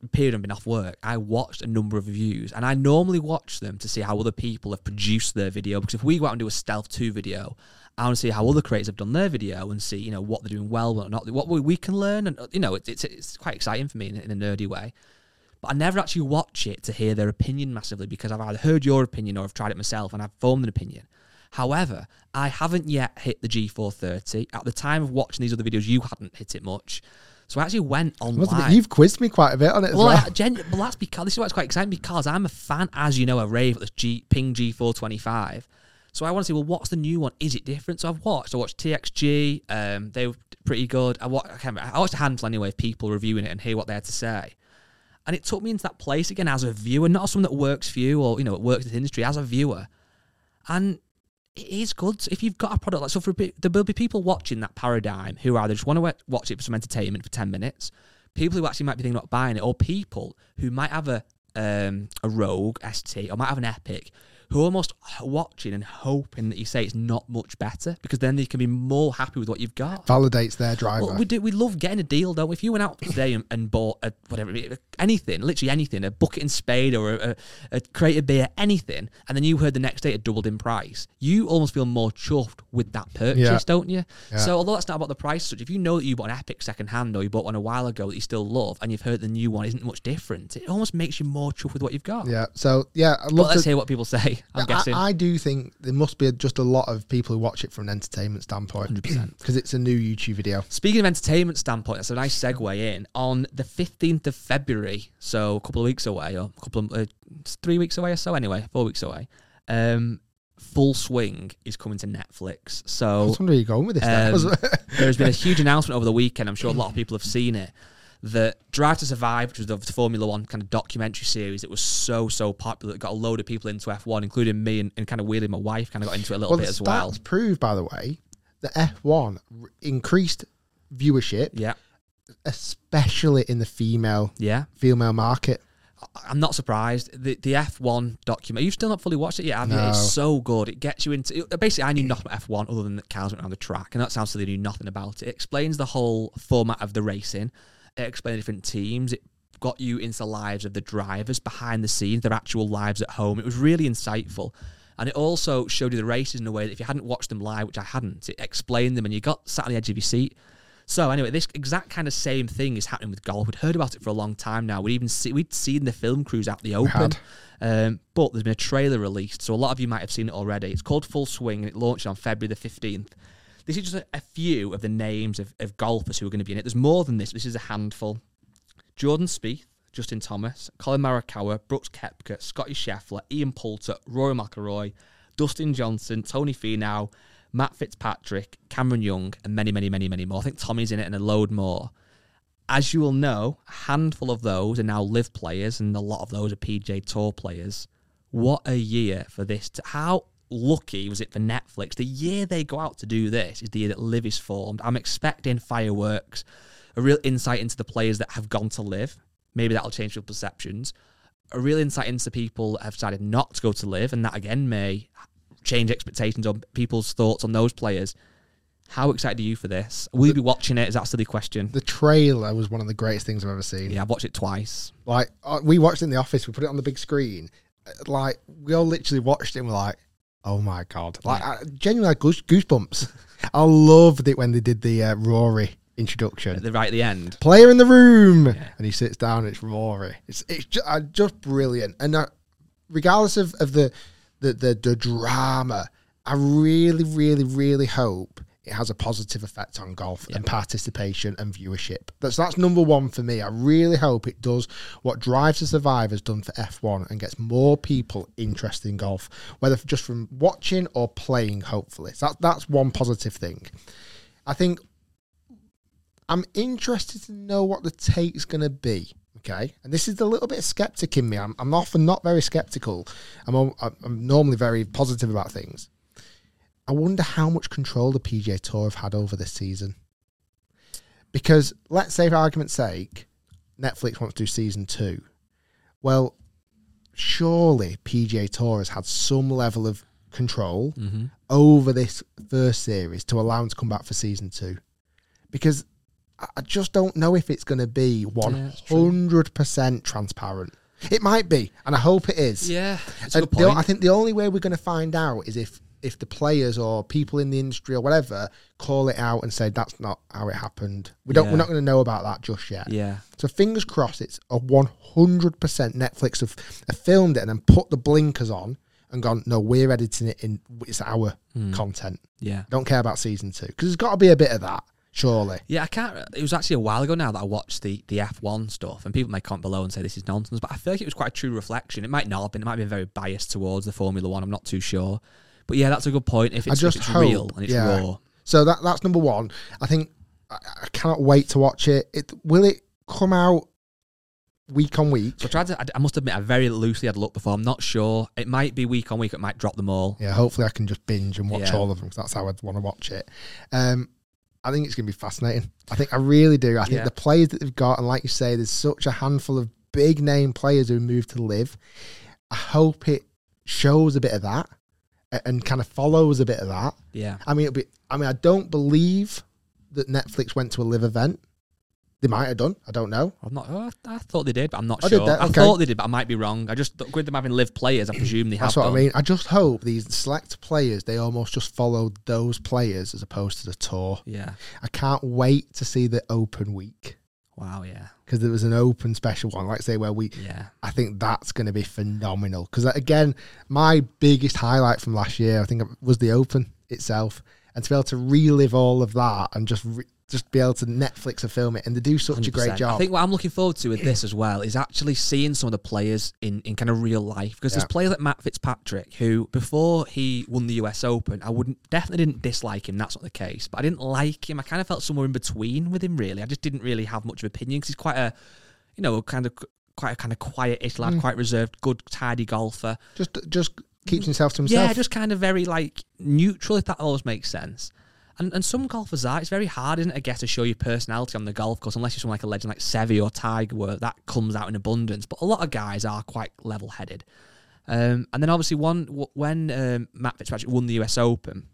period I've been off work, I watched a number of reviews, and I normally watch them to see how other people have produced their video. Because if we go out and do a Stealth Two video, I want to see how other creators have done their video and see, you know, what they're doing well, what not, what we, we can learn, and you know, it's it's, it's quite exciting for me in, in a nerdy way. But I never actually watch it to hear their opinion massively because I've either heard your opinion or I've tried it myself and I've formed an opinion. However, I haven't yet hit the G430. At the time of watching these other videos, you hadn't hit it much. So I actually went online. You've quizzed me quite a bit on it as Well, well. I, gen- well, that's because this is why it's quite exciting because I'm a fan, as you know, of Rave at this G Ping G425. So I want to see, well, what's the new one? Is it different? So I've watched. I watched TXG. Um, they were pretty good. I, wa- I, can't remember, I watched a handful anyway of people reviewing it and hear what they had to say. And it took me into that place again as a viewer, not as someone that works for you or you know it works in the industry as a viewer. And it is good if you've got a product like so. For there will be people watching that paradigm who either just want to watch it for some entertainment for ten minutes, people who actually might be thinking about buying it, or people who might have a um, a Rogue ST or might have an Epic who are almost watching and hoping that you say it's not much better because then they can be more happy with what you've got. Validates their driver. Well, we do. We love getting a deal, don't? If you went out today and, and bought a whatever, anything, literally anything, a bucket and spade or a, a, a crate of beer, anything, and then you heard the next day it doubled in price, you almost feel more chuffed with that purchase, Yeah. don't you? Yeah. So although that's not about the price, such if you know that you bought an Epic second hand or you bought one a while ago that you still love, and you've heard the new one isn't much different, it almost makes you more chuffed with what you've got. yeah. So yeah, But love let's to. hear what people say. I'm I- guessing. I, do think there must be just a lot of people who watch it from an entertainment standpoint 100%. because <clears throat> it's a new YouTube video. Speaking of entertainment standpoint, that's a nice segue in. On the 15th of February, so a couple of weeks away, or a couple of uh, three weeks away or so, anyway, four weeks away, um, Full Swing is coming to Netflix. I So was wondering where you're going with this. um, there's been a huge <laughs> announcement over the weekend. I'm sure a lot of people have seen it. That Drive to Survive, which was the Formula One kind of documentary series, it was so so popular. It got a load of people into F1, including me, and, and kind of weirdly my wife kind of got into it a little well, bit as well. stats proved, by the way, that F1 r- increased viewership, Yeah, especially in the female yeah. female market. I'm not surprised. The the F1 document. You've still not fully watched it yet, have you? No. It's so good. It gets you into. it- uh, basically, I knew nothing about F1 other than that cars went around the track, and that sounds silly. I knew nothing about it. It explains the whole format of the racing. It explains different teams. It got you into the lives of the drivers behind the scenes, their actual lives at home. It was really insightful. And it also showed you the races in a way that if you hadn't watched them live, which I hadn't, it explained them and you got sat on the edge of your seat. So anyway, this exact kind of same thing is happening with golf. We'd heard about it for a long time now. We'd even see, we'd seen the film crews out the open. Um, but there's been a trailer released, so a lot of you might have seen it already. It's called Full Swing, and it launched on February the 15th. This is just a, a few of the names of, of golfers who are going to be in it. There's more than this. This is a handful. Jordan Spieth, Justin Thomas, Collin Morikawa, Brooks Koepka, Scotty Scheffler, Ian Poulter, Rory McIlroy, Dustin Johnson, Tony Finau, Matt Fitzpatrick, Cameron Young, and many, many, many, many more. I think Tommy's in it and a load more. As you will know, a handful of those are now live players, and a lot of those are PGA Tour players. What a year for this! To, how lucky was it for Netflix? The year they go out to do this is the year that Live is formed. I'm expecting fireworks, a real insight into the players that have gone to Live. Maybe that'll change your perceptions. A real insight into people that have decided not to go to Live, and that again may change expectations on people's thoughts on those players. How excited are you for this? Will you be watching it? Is that a silly question? The trailer was one of the greatest things I've ever seen. Yeah, I've watched it twice. Like uh, we watched it in the office, we put it on the big screen. Uh, Like we all literally watched it and we're like, "Oh my god!" Like I, genuinely like goose, goosebumps. <laughs> I loved it when they did the uh, Rory introduction. At the right at the end. Player in the room, and he sits down. It's Rory. It's it's just, uh, just brilliant. And uh, regardless of, of the, the the the drama, I really, really, really hope it has a positive effect on golf and participation and viewership. That's that's number one for me. I really hope it does what Drive to Survive has done for F1 and gets more people interested in golf, whether just from watching or playing. Hopefully, so that, that's one positive thing. I think I'm interested to know what the take's going to be. Okay, and this is the little bit of skeptic in me. I'm, I'm often not very skeptical. I'm, I'm normally very positive about things. I wonder how much control the PGA Tour have had over this season. Because let's say, for argument's sake, Netflix wants to do season two. Well, surely PGA Tour has had some level of control mm-hmm. over this first series to allow them to come back for season two. Because I just don't know if it's going to be 100% transparent. It might be, and I hope it is. Yeah, it's a And good the- point. I think the only way we're going to find out is if if the players or people in the industry or whatever call it out and say that's not how it happened. We don't. Yeah. We're not going to know about that just yet. yeah. So fingers crossed, it's a one hundred percent Netflix have, have filmed it and then put the blinkers on and gone. No, we're editing it in. It's our Hmm. content. Yeah. Don't care about season two because there's got to be a bit of that. Surely. Yeah, I can't. It was actually a while ago now that I watched the the F1 stuff, and people may comment below and say this is nonsense, but I feel like it was quite a true reflection. It might not have been. It might be very biased towards the Formula One. I'm not too sure, but yeah, that's a good point. If I it's, just if it's hope, real and it's yeah. raw, So that that's number one. I think I, I cannot wait to watch it. It will it come out week on week. so I tried to. I, I must admit, I very loosely had looked before. I'm not sure. It might be week on week. It might drop them all. Yeah, hopefully I can just binge and watch Yeah. all of them because that's how I'd want to watch it. Um, I think it's going to be fascinating. I think I really do. I think Yeah. the players that they've got, and like you say, there's such a handful of big name players who moved to live. I hope it shows a bit of that and kind of follows a bit of that. Yeah. I mean, it'll be. I mean, I don't believe that Netflix went to a live event. They might have done. I don't know. I'm not. Oh, I, I thought they did, but I'm not did sure. they? I thought they did, but I might be wrong. I just with them having live players, I presume they have. That's what done. I mean. I just hope these select players they almost just followed those players as opposed to the tour. Yeah. I can't wait to see the open week Wow. Yeah. because there was an open special one, like say where we. Yeah. I think that's going to be phenomenal because again, my biggest highlight from last year, I think, was the open itself, and to be able to relive all of that and just re- just be able to Netflix and film it, and they do such a great job. I think what I'm looking forward to with this as well is actually seeing some of the players in, in kind of real life because Yeah. there's players like Matt Fitzpatrick who before he won the US Open I wouldn't definitely didn't dislike him that's not the case but I didn't like him I kind of felt somewhere in between with him really I just didn't really have much of opinion because he's quite a you know kind of quite a kind of quiet-ish Mm. lad quite reserved good tidy golfer just just keeps himself to himself. yeah, just kind of very like neutral, if that always makes sense. And and some golfers are. It's very hard, isn't it, I guess, to show your personality on the golf course, unless you're someone like a legend like Seve or Tiger, where that comes out in abundance. But a lot of guys are quite level headed. Um, and then obviously one when um, Matt Fitzpatrick won the US Open,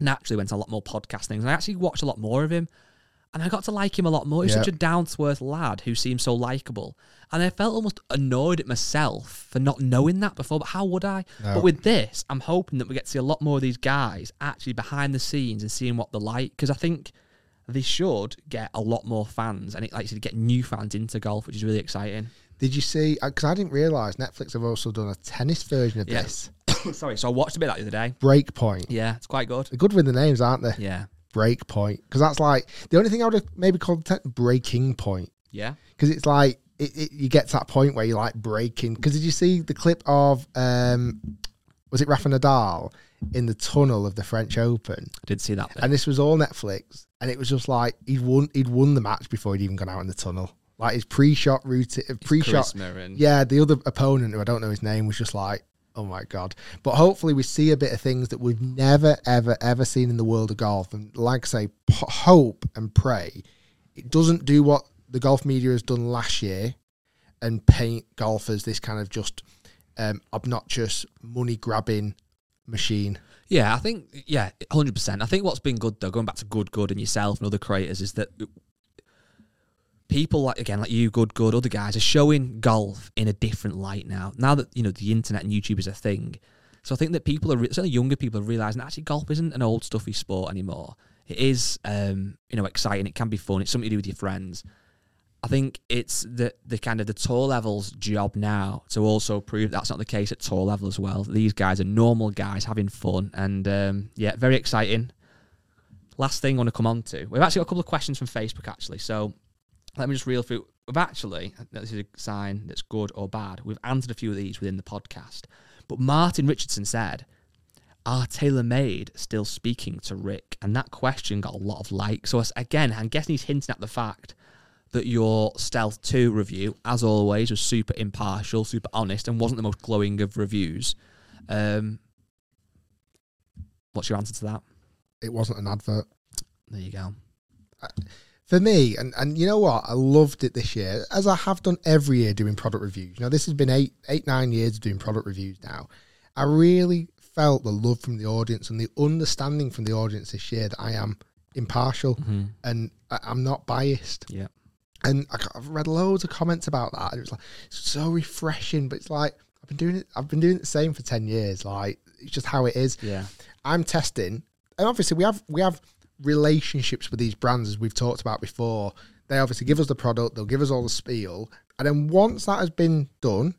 naturally went to a lot more podcast things. And I actually watched a lot more of him. And I got to like him a lot more. He's Yeah. such a down to earth lad who seems so likable. And I felt almost annoyed at myself for not knowing that before. But how would I? No. But with this, I'm hoping that we get to see a lot more of these guys actually behind the scenes and seeing what they're like. Because I think they should get a lot more fans and it like you said, get new fans into golf, which is really exciting. Did you see? Uh, because I didn't realize Netflix have also done a tennis version of Yeah. this. <coughs> Sorry, so I watched a bit of that the other day. Breakpoint. Yeah, it's quite good. They're good with the names, aren't they? Yeah. Breakpoint. Because that's like the only thing I would have maybe called te- breaking point. Yeah. Because it's like it, it, you get to that point where you're like breaking. Because did you see the clip of um, was it Rafa Nadal in the tunnel of the French Open? I didn't see that. Bit. And this was all Netflix, and it was just like he'd won. He'd won the match before he'd even gone out in the tunnel. Like his pre-shot routine, pre-shot. Yeah, the other opponent who I don't know his name was just like, oh my god. But hopefully we see a bit of things that we've never, ever, ever seen in the world of golf. And like I say, hope and pray it doesn't do what the golf media has done last year and paint golf as this kind of just um, obnoxious money grabbing machine. Yeah, I think yeah, hundred percent. I think what's been good though, going back to good, good, and yourself and other creators, is that people like again, like you, good, good, other guys are showing golf in a different light now. Now that you know the internet and YouTube is a thing, so I think that people are re- certainly younger people are realizing actually golf isn't an old stuffy sport anymore. It is, um, you know, exciting. It can be fun. It's something to do with your friends. I think it's the the kind of the tour levels job now to also prove that's not the case at tour level as well. These guys are normal guys having fun, and um, yeah, very exciting. Last thing I want to come on to, we've actually got a couple of questions from Facebook actually. So let me just reel through. We've actually this is a sign that's good or bad. We've answered a few of these within the podcast, but Martin Richardson said, "Are TaylorMade still speaking to Rick?" And that question got a lot of likes. So again, I'm guessing he's hinting at the fact that your Stealth 2 review, as always, was super impartial, super honest, and wasn't the most glowing of reviews. Um, what's your answer to that? It wasn't an advert. There you go. For me, and, and you know what? I loved it this year, as I have done every year doing product reviews. You know, this has been eight, eight, nine years of doing product reviews now. I really felt the love from the audience and the understanding from the audience this year that I am impartial mm-hmm. and I, I'm not biased. Yeah. and I, I've read loads of comments about that. And it was like it's so refreshing, but it's like I've been doing it. I've been doing it the same for ten years. Like it's just how it is. Yeah. I'm testing, and obviously we have we have relationships with these brands as we've talked about before. They obviously give us the product, they'll give us all the spiel, and then once that has been done,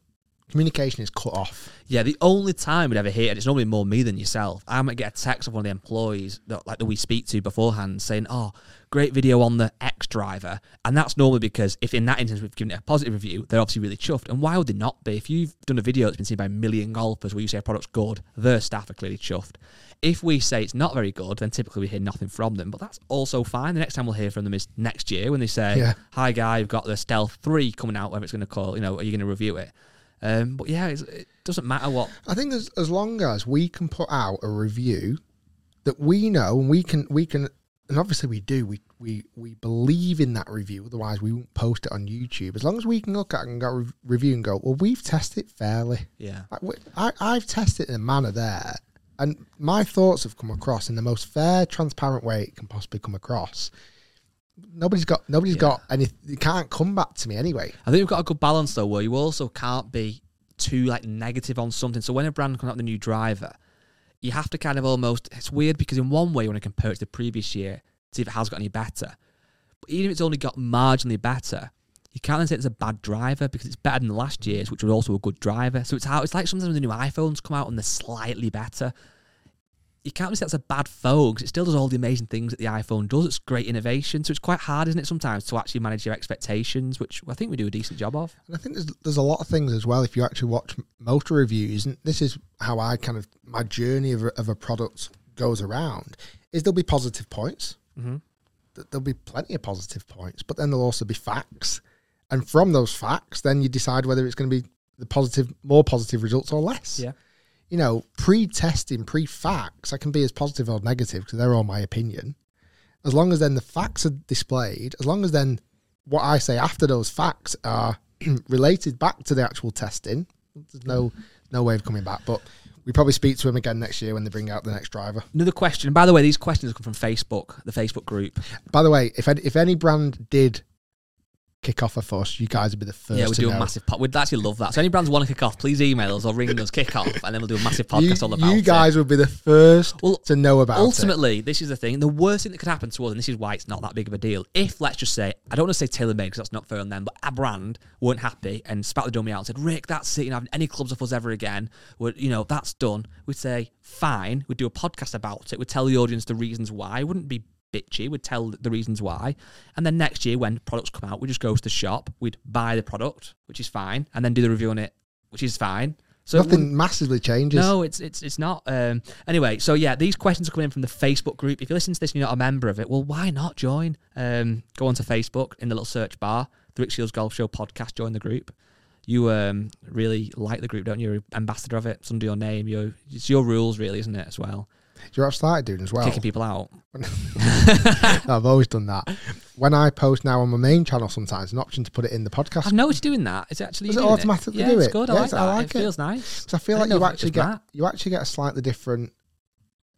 communication is cut off. Yeah, the only time we'd ever hear, and it's normally more me than yourself, I might get a text of one of the employees that like that we speak to beforehand saying, Oh, great video on the X driver. And that's normally because if in that instance we've given it a positive review, they're obviously really chuffed. And why would they not be? If you've done a video that's been seen by a million golfers where you say a product's good, their staff are clearly chuffed. If we say it's not very good, then typically we hear nothing from them. But that's also fine. The next time we'll hear from them is next year when they say, Yeah. Hi guy, we've got the Stealth 3 coming out, whatever it's gonna call, you know, are you gonna review it? Um, but yeah, it's, it doesn't matter what. I think as as long as we can put out a review that we know and we can we can and obviously we do we we we believe in that review otherwise we won't post it on YouTube. As long as we can look at it and go re- review and go well we've tested it fairly. Yeah. Like, I, I've tested it in a manner there and my thoughts have come across in the most fair transparent way it can possibly come across nobody's got nobody's Yeah. got any you can't come back to me anyway I think we've got a good balance though, where you also can't be too like negative on something. So when a brand comes out with a new driver, you have to kind of almost. It's weird because in one way you want to compare it to the previous year, to see if it has got any better. But even if it's only got marginally better, you can't say it's a bad driver because it's better than the last year's, which was also a good driver. So it's how it's like sometimes when the new iPhones come out and they're slightly better. You can't say that's a bad phone because it still does all the amazing things that the iPhone does. It's great innovation. So it's quite hard, isn't it, sometimes to actually manage your expectations, which I think we do a decent job of. And I think there's there's a lot of things as well. If you actually watch motor reviews, and this is how I kind of my journey of a, of a product goes around, is there'll be positive points. Mm-hmm. There'll be plenty of positive points, but then there'll also be facts, and from those facts, then you decide whether it's going to be the positive, more positive results or less. Yeah. You know, pre-testing, pre-facts, I can be as positive or negative because they're all my opinion. As long as then the facts are displayed, as long as then what I say after those facts are <clears throat> related back to the actual testing, there's no no way of coming back. But we probably speak to him again next year when they bring out the next driver. Another question. By the way, these questions come from Facebook, the Facebook group. By the way, if any, if any brand did kick off a fuss, you guys would be the first. yeah, we'd to do know. a massive pod. We'd actually love that. So any brands want to kick off, please email us or ring us, kick off, and then we'll do a massive You, podcast all about you it. guys would be the first Well, to know about it. Ultimately, this is the thing. The worst thing that could happen to us, and this is why it's not that big of a deal, if, let's just say, I don't want to say TaylorMade because that's not fair on them, but a brand weren't happy and spat the dummy out and said, Rick, that's it, you're not having any clubs off us ever again. We're, you know, that's done. We'd say, fine. We'd do a podcast about it. We'd tell the audience the reasons why. It wouldn't be bitchy. We'd tell the reasons why, and then next year when products come out, we just go to the shop. We'd buy the product, which is fine, and then do the review on it, which is fine. So Nothing massively changes. no, it's it's it's not. Um, anyway, so yeah, these questions are coming in from the Facebook group. If you listen to this and you're not a member of it, well, why not join? Um, go onto Facebook in the little search bar, the Rick Shields Golf Show podcast. Join the group. You um, really like the group, don't you? You're ambassador of it. It's under your name. You it's your rules, really, isn't it? As well, Do you know I've started doing as well? kicking people out. <laughs> I've always done that. When I post now on my main channel, sometimes an option to put it in the podcast. I've noticed doing that. Is it actually Does it doing automatically yeah, do it's it? good. I like that. I like it, it. feels nice. Because I feel I like you it actually get that. you actually get a slightly different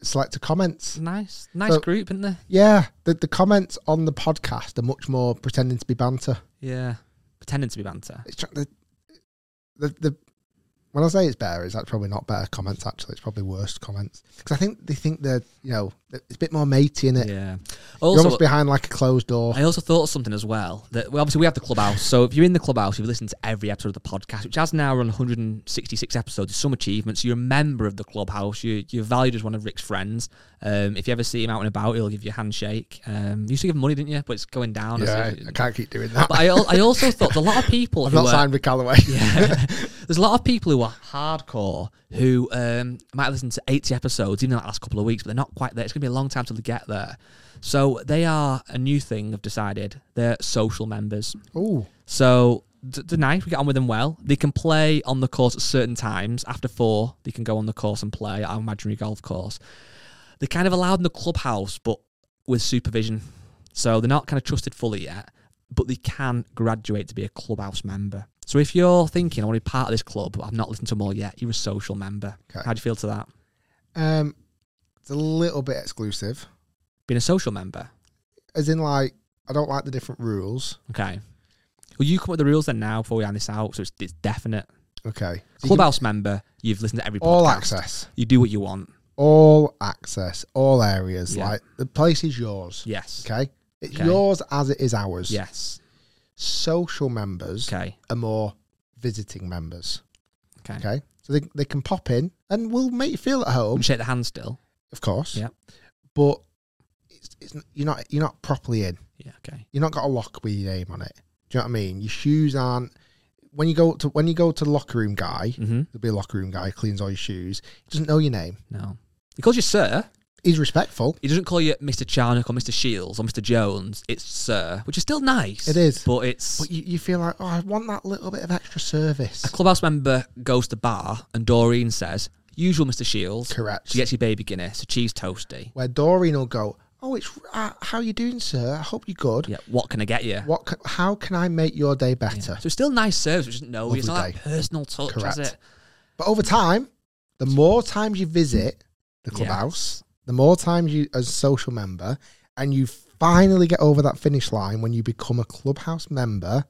selector comments. Nice, nice So- group, isn't there? Yeah, the the comments on the podcast are much more pretending to be banter. Yeah, pretending to be banter. It's the the, the when I say it's better, it's probably not better comments? Actually, it's probably worse comments because I think they think they're you know it's a bit more matey in it. Yeah. You're almost behind like a closed door. I also thought of something as well. That well, obviously we have the clubhouse. So if you're in the clubhouse, you've listened to every episode of the podcast, which has now run 166 episodes. Some achievements. You're a member of the clubhouse. You, you're valued as one of Rick's friends. Um, if you ever see him out and about, he'll give you a handshake. Um, you used to give him money, didn't you? But it's going down. yeah, I can't keep doing that. But I, I also thought there's a lot of people <laughs> I've not are, signed with Callaway. <laughs> yeah. There's a lot of people who are hardcore who um, might listen to 80 episodes, even in the last couple of weeks, but they're not quite there. It's be a long time till they get there. So they are a new thing, I've decided. They're social members. Oh, So th- they're nice. We get on with them well. They can play on the course at certain times. After four, they can go on the course and play at our imaginary golf course. They're kind of allowed in the clubhouse, but with supervision. So they're not kind of trusted fully yet, but they can graduate to be a clubhouse member. So if you're thinking, I want to be part of this club, but I've not listened to them all yet, you're a social member. Okay. How do you feel to that? um, it's a little bit exclusive, Being a social member? as in like I don't like the different rules. Okay. Well, you come up with the rules then now before we hand this out, so it's, it's definite. Okay, So you can- Clubhouse member, you've listened to every podcast. all access, You do what you want. all access, all areas. Yeah. Like the place is yours. Yes. Okay, it's Okay. yours as it is ours. Yes. Social members Okay. are more visiting members. Okay. Okay, so they they can pop in and we'll make you feel at home, And shake the hand still. Of course. Yeah. but it's, it's you're not you're not properly in. Yeah. Okay. You're not got a lock with your name on it. Do you know what I mean? Your shoes aren't. When you go to when you go to the locker room guy, Mm-hmm. there'll be a locker room guy who cleans all your shoes. He doesn't know your name. No. He calls you sir. He's respectful. He doesn't call you Mr. Charnock or Mr. Shields or Mr. Jones. It's sir, which is still nice. It is. But it's But you, you feel like, oh, I want that little bit of extra service. a clubhouse member goes to bar and Doreen says, "Usual Mr. Shields." Correct. She gets you baby Guinness, a cheese toasty. Where Doreen will go, oh, it's uh, how you doing, sir? I hope you're good. Yeah. What can I get you? What? How can I make your day better? So it's still nice service, which know you. It's not that personal touch, Correct. is it? But over time, the more times you visit the clubhouse, the more times you, as a social member, and you finally get over that finish line when you become a clubhouse member,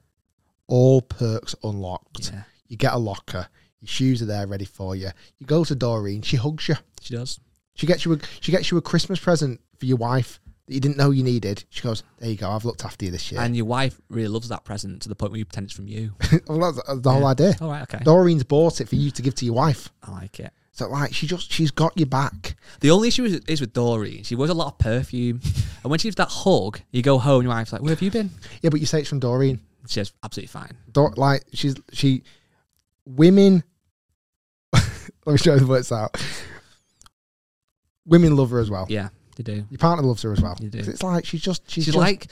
all perks unlocked. Yeah. You get a locker. Your shoes are there ready for you. You go to Doreen. She hugs you. She does. She gets you. A, she gets you a Christmas present for your wife that you didn't know you needed. She goes, "There you go. I've looked after you this year." And your wife really loves that present to the point where you pretend it's from you. <laughs> well, that's, that's the whole idea. All right, okay. Doreen's bought it for you to give to your wife. I like it. So like, she just she's got your back. The only issue is, is with Doreen. She wears a lot of perfume, and when she gives that hug, you go home. and Your wife's like, "Where have you been?" Yeah, but you say it's from Doreen. She's "Absolutely fine." Dor- like she's she women. <laughs> let me show you the words out. Women love her as well. Yeah, they do. Your partner loves her as well. You do. It's like she's just she's, She's, just, like,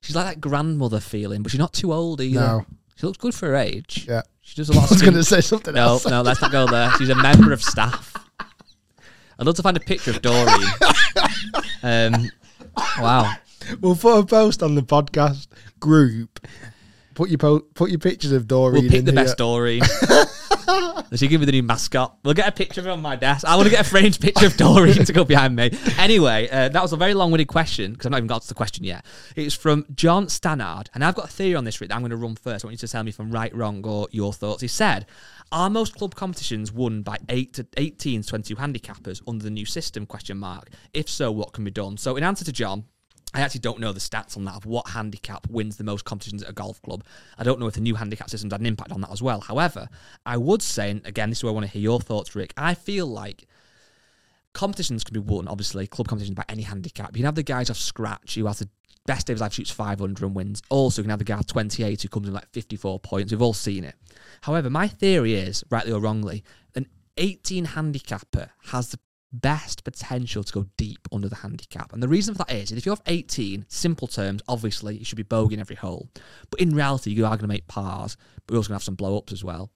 she's like that grandmother feeling, but she's not too old either. no. She looks good for her age. Yeah, She does a lot <laughs> I was going to say something no, else. no, no, let's not go there. She's a member of staff. I'd love to find a picture of Doreen. <laughs> um, wow. We'll put a post on the podcast group. Put your po- put your pictures of Doreen. We'll pick the here. best Doreen. She give me the new mascot. We'll get a picture of her on my desk. I want to get a framed <laughs> picture of Doreen to go behind me. Anyway, uh, that was a very long-winded question because I've not even got to the question yet. It's from John Stannard, and I've got a theory on this, Rick. I'm going to run first. I want you to tell me if I'm right, wrong, or your thoughts. He said, "Are most club competitions won by eight to 18 to 22 handicappers under the new system? Question mark. If so, what can be done?" So, in answer to John. I actually don't know the stats on that of what handicap wins the most competitions at a golf club. I don't know if the new handicap system's had an impact on that as well. However, I would say, and again, this is where I want to hear your thoughts, Rick. I feel like competitions can be won, obviously, club competitions by any handicap. You can have the guys off scratch who has the best day of his life, shoots 500 and wins. Also, you can have the guy 28 who comes in like 54 points. We've all seen it. However, my theory is, rightly or wrongly, an 18 handicapper has the best potential to go deep under the handicap. And the reason for that is, if you have 18, simple terms, obviously, you should be bogeying every hole. But in reality, you are going to make pars, but you're also going to have some blow ups as well.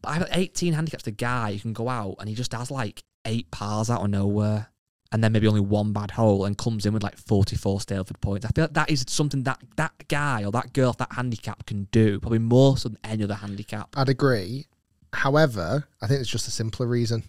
But I've 18 handicaps, the guy who can go out and he just has like eight pars out of nowhere and then maybe only one bad hole and comes in with like 44 Stableford points. I feel like that is something that that guy or that girl, that handicap can do, probably more so than any other handicap. I'd agree. However, I think it's just a simpler reason.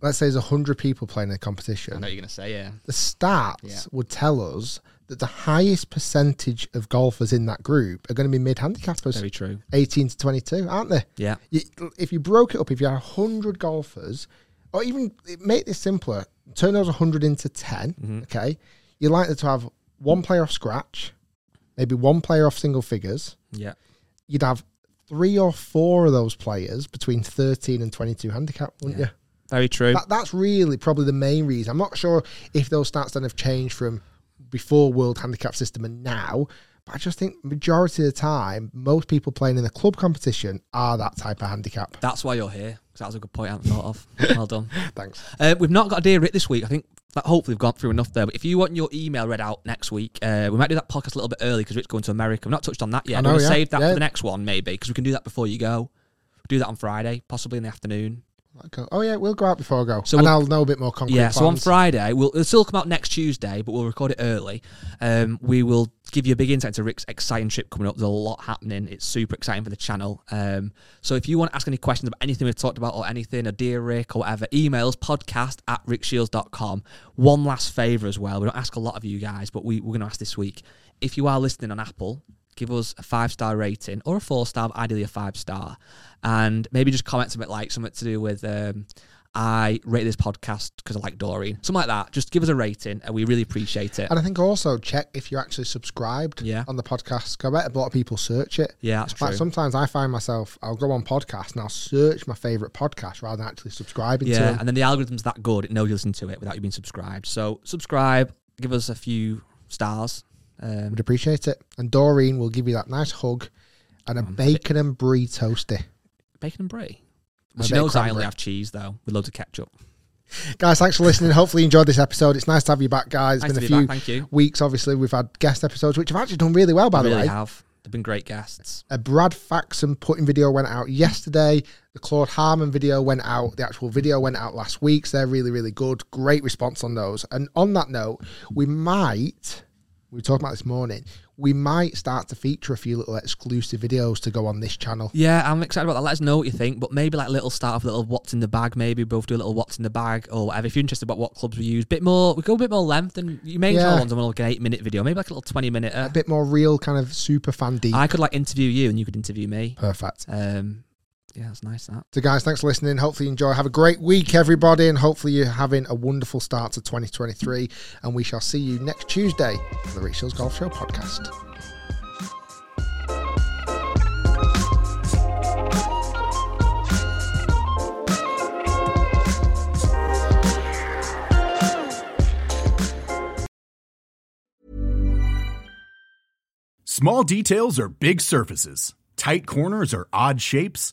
Let's say there's 100 people playing in a competition. I know you're going to say, yeah. The stats Yeah. would tell us that the highest percentage of golfers in that group are going to be mid handicappers, Very true. 18 to 22, aren't they? Yeah. You, if you broke it up, if you had 100 golfers, or even make this simpler, turn those 100 into 10, Mm-hmm. okay? You're likely to have one player off scratch, maybe one player off single figures. Yeah. You'd have three or four of those players between 13 and 22 handicap, wouldn't Yeah. you? Very true. That, that's really probably the main reason. I'm not sure if those stats then have changed from before World Handicap System and now, but I just think majority of the time, most people playing in the club competition are that type of handicap. That's why you're here. 'cause that was a good point I hadn't thought of. <laughs> Well done. Thanks. Uh, we've not got a dear Rick this week. I think that hopefully we've gone through enough there. But if you want your email read out next week, uh, we might do that podcast a little bit early because Rick's going to America. We've not touched on that yet. I know, We're going to yeah. save that Yeah. for the next one, maybe, because we can do that before you go. Do that on Friday, possibly in the afternoon. Oh yeah, we'll go out before I go, So and we'll- I'll know a bit more concrete. Yeah, so on. Friday, we'll, it'll still come out next Tuesday, but we'll record it early. Um, we will give you a big insight into Rick's exciting trip coming up. There's a lot happening. It's super exciting for the channel. Um, so if you want to ask any questions about anything we've talked about or anything, a dear Rick or whatever, emails podcast at rickshields.com. One last favour as well. We don't ask a lot of you guys, but we, we're going to ask this week. If you are listening on Apple, give us a five star rating or a four star, ideally a five star. And maybe just comment something like something to do with um, I rate this podcast because I like Doreen. Something like that. Just give us a rating and we really appreciate it. And I think also check if you're actually subscribed Yeah. on the podcast. I bet a lot of people search it. Yeah, that's true. sometimes I find myself, I'll go on podcast and I'll search my favourite podcast rather than actually subscribing to Yeah, and then the algorithm's that good, it knows you listen to it without you being subscribed. So subscribe, give us a few stars. Um, Would appreciate it. And Doreen will give you that nice hug and a bacon and brie toasty. bacon and brie. A She knows I only have cheese though, with loads of ketchup. Guys, thanks for listening. Hopefully you enjoyed this episode. It's nice to have you back, guys. It's Nice been a be few back, thank you. weeks. Obviously, we've had guest episodes, which have actually done really well, by I the really way. have. They've been great guests. A Brad Faxon putting video went out yesterday. The Claude Harmon video went out. The actual video went out last week. So they're really, really good. Great response on those. And on that note, we might, we were talking about this morning, we might start to feature a few little exclusive videos to go on this channel. Yeah, I'm excited about that. Let us know what you think, but maybe like little start off little what's in the bag. Maybe both do a little what's in the bag or whatever. If you're interested about what clubs we use, bit more. We go a bit more length than you main Yeah. ones. I'm like an eight minute video, maybe like a little twenty minute. A bit more real, kind of super fan deep. I could like interview you and you could interview me. Perfect. Um, yeah, that's nice. That. So, guys, thanks for listening. Hopefully, you enjoy. Have a great week, everybody, and hopefully, you're having a wonderful start to 2023. And we shall see you next Tuesday for the Rick Shields Golf Show podcast. Small details are big surfaces. Tight corners are odd shapes.